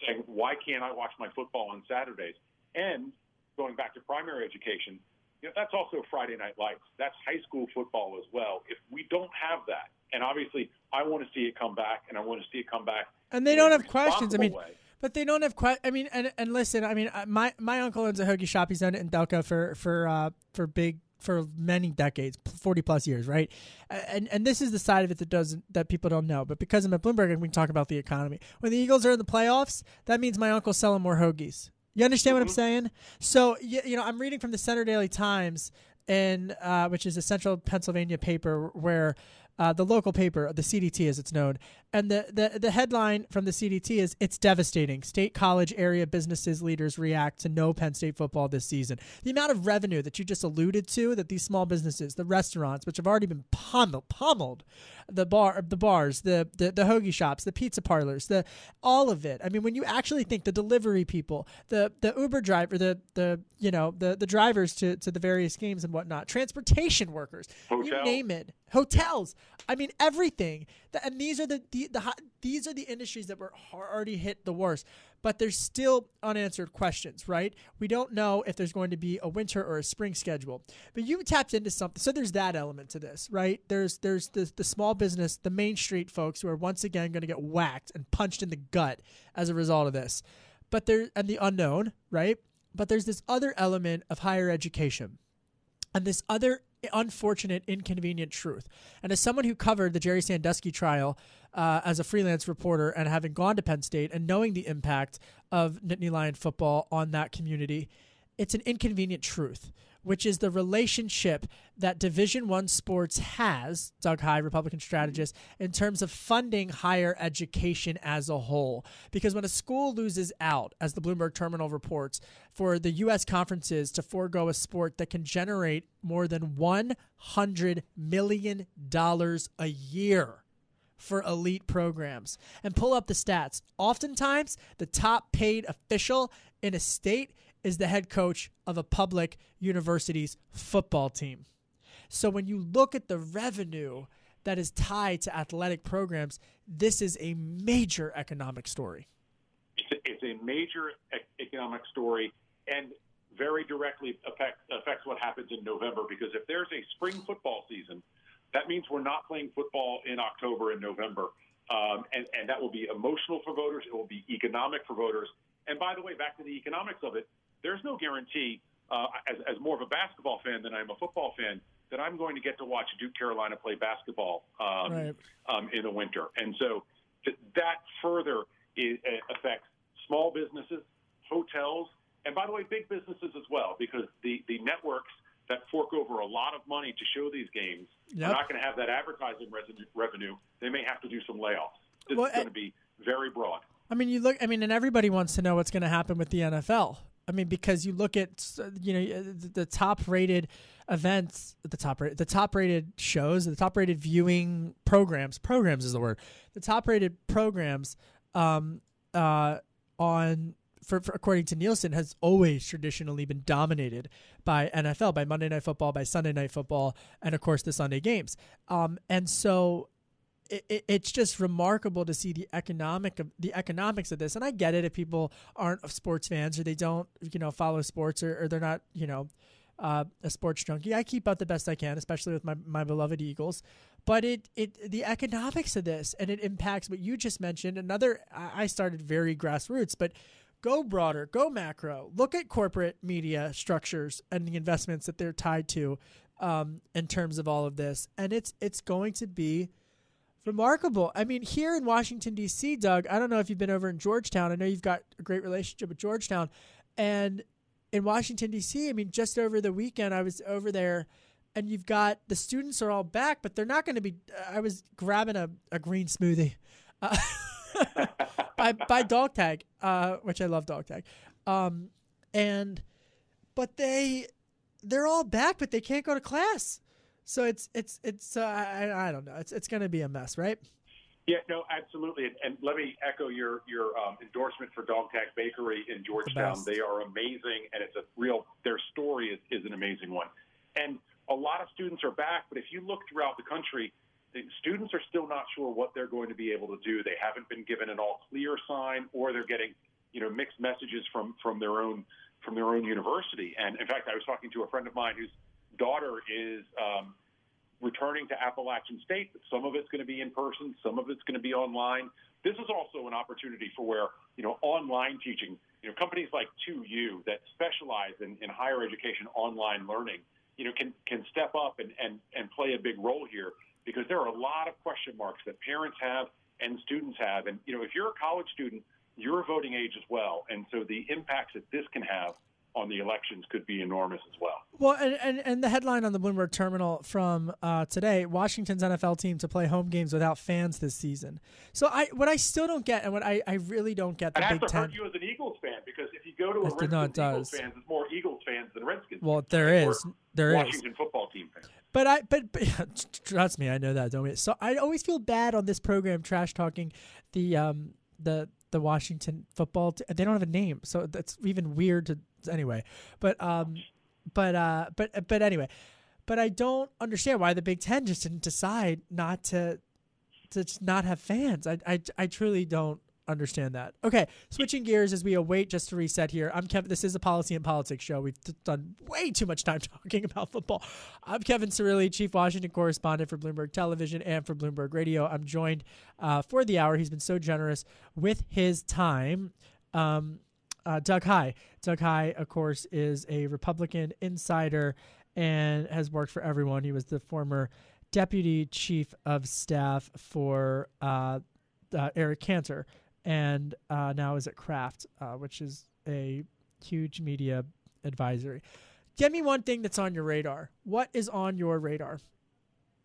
saying, "Why can't I watch my football on Saturdays?" And going back to primary education, you know, that's also Friday Night Lights. That's high school football as well. If we don't have that, and obviously I want to see it come back, and I want to see it come back. and they don't have questions. I mean, way. but they don't have que- I mean, and and listen, I mean, uh, my my uncle owns a hoagie shop. He's done it in Delco for for uh, for big for many decades, forty plus years, right? And and this is the side of it that doesn't that people don't know. But because I'm at Bloomberg, and we can talk about the economy. When the Eagles are in the playoffs, that means my uncle's selling more hoagies. You understand what I'm saying? So you, you know, I'm reading from the Center Daily Times, and uh, which is a central Pennsylvania paper where uh, the local paper, the CDT as it's known, and the, the the headline from the CDT is "It's devastating. State college area businesses leaders react to no Penn State football this season." The amount of revenue that you just alluded to that these small businesses, the restaurants, which have already been pummeled, pummeled the bar, the bars, the, the the hoagie shops, the pizza parlors, the all of it. I mean, when you actually think the delivery people, the the Uber driver, the the you know the the drivers to to the various games and whatnot, transportation workers, you name it, hotels. I mean, everything. And these are the, the the these are the industries that were already hit the worst. But there's still unanswered questions, right? We don't know if there's going to be a winter or a spring schedule. But you tapped into something, so there's that element to this, right? There's there's the the small business, the main street folks who are once again going to get whacked and punched in the gut as a result of this. But there and the unknown, right? But there's this other element of higher education and this other unfortunate, inconvenient truth. And as someone who covered the Jerry Sandusky trial uh, as a freelance reporter and having gone to Penn State and knowing the impact of Nittany Lion football on that community, it's an inconvenient truth, which is the relationship that Division One sports has, Doug Heye, Republican strategist, in terms of funding higher education as a whole. Because when a school loses out, as the Bloomberg Terminal reports, for the U.S. conferences to forego a sport that can generate more than $100 million a year for elite programs. And pull up the stats. Oftentimes, the top paid official in a state is the head coach of a public university's football team. So when you look at the revenue that is tied to athletic programs, this is a major economic story. it's a, it's a major economic story and very directly affect, affects what happens in November because if there's a spring football season, that means we're not playing football in October and November. Um, and, and that will be emotional for voters. It will be economic for voters. And by the way, back to the economics of it, there's no guarantee, uh, as, as more of a basketball fan than I'm a football fan, that I'm going to get to watch Duke Carolina play basketball um, Right. um, in the winter. And so th- that further is, uh, affects small businesses, hotels, and by the way, big businesses as well, because the, the networks that fork over a lot of money to show these games Yep. are not going to have that advertising revenue, revenue. They may have to do some layoffs. This Well, is going to be very broad. I mean, you look. I mean, and everybody wants to know what's going to happen with the NFL. I mean, because you look at you know the the top-rated events, the top rated, the top-rated shows, the top-rated viewing programs. Programs is the word. The top-rated programs um, uh, on for, for according to Nielsen has always traditionally been dominated by NFL, by Monday Night Football, by Sunday Night Football, and of course the Sunday games. Um, and so it, it, it's just remarkable to see the economic of the economics of this. And I get it if people aren't sports fans or they don't, you know, follow sports or, or they're not, you know, uh, a sports junkie. I keep up the best I can, especially with my, my beloved Eagles. But it, it the economics of this and it impacts what you just mentioned. Another I I started very grassroots, but go broader, go macro. Look at corporate media structures and the investments that they're tied to um, in terms of all of this. And it's it's going to be remarkable. I mean, here in Washington D.C., Doug. I don't know if you've been over in Georgetown. I know you've got a great relationship with Georgetown, and in Washington D.C. I mean, just over the weekend, I was over there, and you've got the students are all back, but they're not going to be. I was grabbing a, a green smoothie. Uh, (laughs) (laughs) by by dog tag, uh, which I love dog tag, um, and but they they're all back, but they can't go to class. So it's it's it's uh, I I don't know. It's it's going to be a mess, right? Yeah, no, absolutely. And, and let me echo your your um, endorsement for Dog Tag Bakery in Georgetown. best. They are amazing, and it's a real. Their story is, is an amazing one. And a lot of students are back, but if you look throughout the country, the students are still not sure what they're going to be able to do. They haven't been given an all clear sign, or they're getting you know mixed messages from from their own from their own university. And in fact, I was talking to a friend of mine whose daughter is. Um, returning to Appalachian State, some of it's going to be in person, some of it's going to be online. This is also an opportunity for where, you know, online teaching, you know, companies like 2U that specialize in, in higher education online learning, you know, can, can step up and, and, and play a big role here because there are a lot of question marks that parents have and students have. And, you know, if you're a college student, you're a voting age as well. And so the impacts that this can have on the elections could be enormous as well. Well, and, and, and the headline on the Bloomberg Terminal from uh, today: Washington's NFL team to play home games without fans this season. So I, what I still don't get, and what I, I really don't get, the has Big to Ten. hurt you as an Eagles fan because if you go to a Redskins no, Eagles fans, it's more Eagles fans than Redskins. Well, there is, there is. Washington football team. But I, but, but (laughs) trust me, I know that, don't we? So I always feel bad on this program trash talking the um the the Washington football. T- they don't have a name, so that's even weird to anyway. But um, but uh, but but anyway, but I don't understand why the Big Ten just didn't decide not to to not have fans. I I I truly don't understand that. Okay, switching gears as we await just to reset here. I'm Kevin. This is a policy and politics show. We've t- done way too much time (laughs) talking about football. I'm Kevin Cirilli, chief Washington correspondent for Bloomberg Television and for Bloomberg Radio. I'm joined uh, for the hour. He's been so generous with his time. Um, uh, Doug Heye. Doug Heye, of course, is a Republican insider and has worked for everyone. He was the former deputy chief of staff for uh, uh, Eric Cantor and uh, now is at Craft, uh, which is a huge media advisory. Give me one thing that's on your radar. What is on your radar?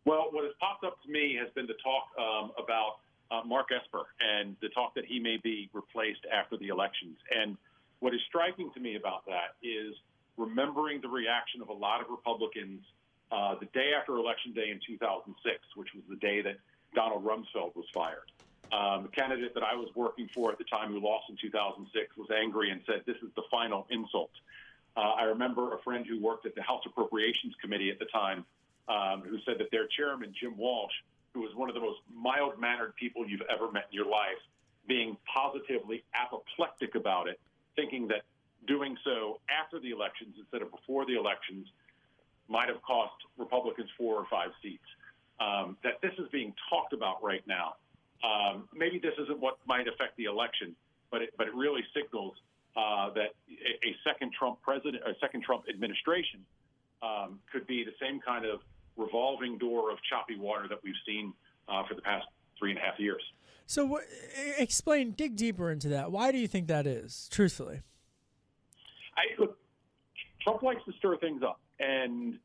Well, what has popped up to me has been the talk um, about uh, Mark Esper and the talk that he may be replaced after the elections. And what is striking to me about that is remembering the reaction of a lot of Republicans uh, the day after Election Day in 2006, which was the day that Donald Rumsfeld was fired. Um, the candidate that I was working for at the time who lost in 2006 was angry and said, This is the final insult. Uh, I remember a friend who worked at the House Appropriations Committee at the time um, who said that their chairman, Jim Walsh, who was one of the most mild mannered people you've ever met in your life, being positively apoplectic about it, thinking that doing so after the elections instead of before the elections might have cost Republicans four or five seats. Um, that this is being talked about right now Um, maybe this isn't what might affect the election, but it, but it really signals uh, that a, a, second Trump president, a second Trump administration, um, could be the same kind of revolving door of choppy water that we've seen uh, for the past three and a half years. So, explain, dig deeper into that. Why do you think that is? Truthfully, I, look, Trump likes to stir things up, and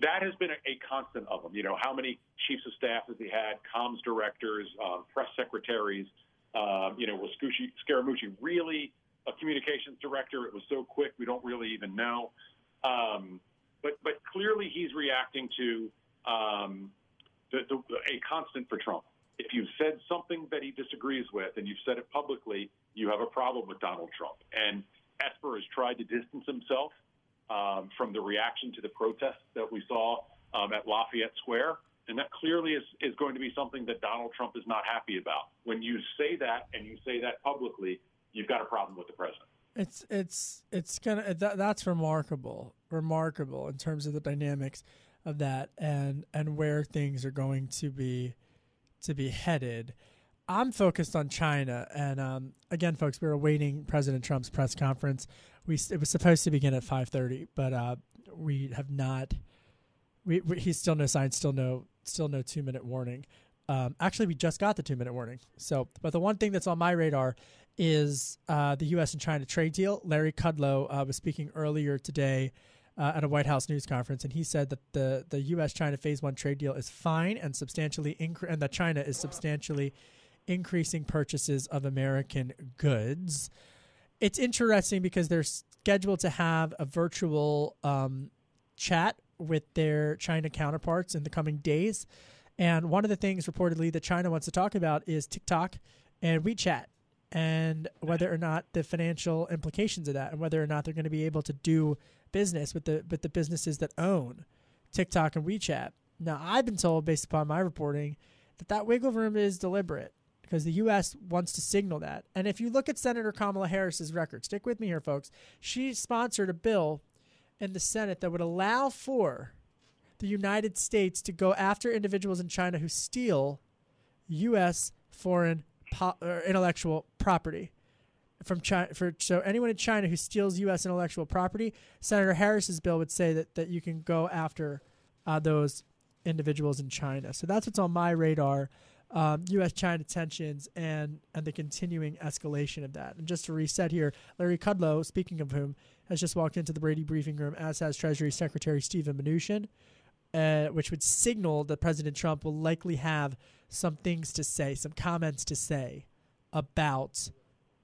that has been a, a, constant of him. You know, how many chiefs of staff has he had, comms directors, um, press secretaries? Um, you know, was Scaramucci really a communications director? It was so quick, we don't really even know. Um, but but clearly, he's reacting to um, the, the, a constant for Trump. If you've said something that he disagrees with and you've said it publicly, you have a problem with Donald Trump. And Esper has tried to distance himself um, from the reaction to the protests that we saw um, at Lafayette Square. And that clearly is, is going to be something that Donald Trump is not happy about. When you say that and you say that publicly, you've got a problem with the president. It's it's it's gonna that, that's remarkable, remarkable in terms of the dynamics of that and and where things are going to be to be headed. I'm focused on China, and um, again, folks, we are awaiting President Trump's press conference. We it was supposed to begin at 5:30, but uh, we have not. We, we, he's still no sign, still no still no two minute warning. Um, actually, we just got the two minute warning. So, but the one thing that's on my radar is uh, the U.S. and China trade deal. Larry Kudlow uh, was speaking earlier today uh, at a White House news conference, and he said that the the U.S. China Phase One trade deal is fine and substantially incre- and that China is substantially increasing purchases of American goods. It's interesting because they're scheduled to have a virtual um, chat with their China counterparts in the coming days. And one of the things reportedly that China wants to talk about is TikTok and WeChat and whether or not the financial implications of that and whether or not they're going to be able to do business with the with the businesses that own TikTok and WeChat. Now, I've been told based upon my reporting that that wiggle room is deliberate because the U.S. wants to signal that. And if you look at Senator Kamala Harris's record, stick with me here, folks. She sponsored a bill in the Senate that would allow for the United States to go after individuals in China who steal U.S. foreign po- intellectual property from China. For so anyone in China who steals U.S. intellectual property, Senator Harris's bill would say that that you can go after uh, those individuals in China. So that's what's on my radar. Um, U.S. China tensions and and the continuing escalation of that. And just to reset here, Larry Kudlow, speaking of whom, has just walked into the Brady briefing room, as has Treasury Secretary Steven Mnuchin, uh, which would signal that President Trump will likely have some things to say, some comments to say about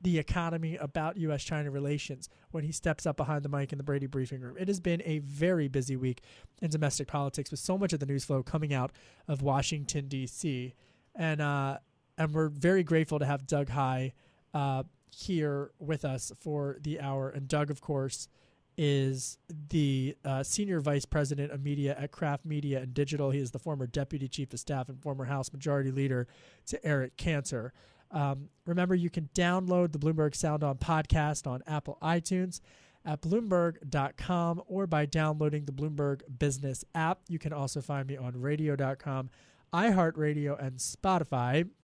the economy, about U.S. China relations when he steps up behind the mic in the Brady briefing room. It has been a very busy week in domestic politics with so much of the news flow coming out of Washington, D.C. And, uh, and we're very grateful to have Doug Heye uh, here with us for the hour. And Doug, of course, is the uh, senior vice president of media at Craft Media and Digital. He is the former deputy chief of staff and former House Majority Leader to Eric Cantor. Um, remember, you can download the Bloomberg Sound On podcast on Apple iTunes at Bloomberg.com or by downloading the Bloomberg Business app. You can also find me on radio.com, iHeartRadio, and Spotify.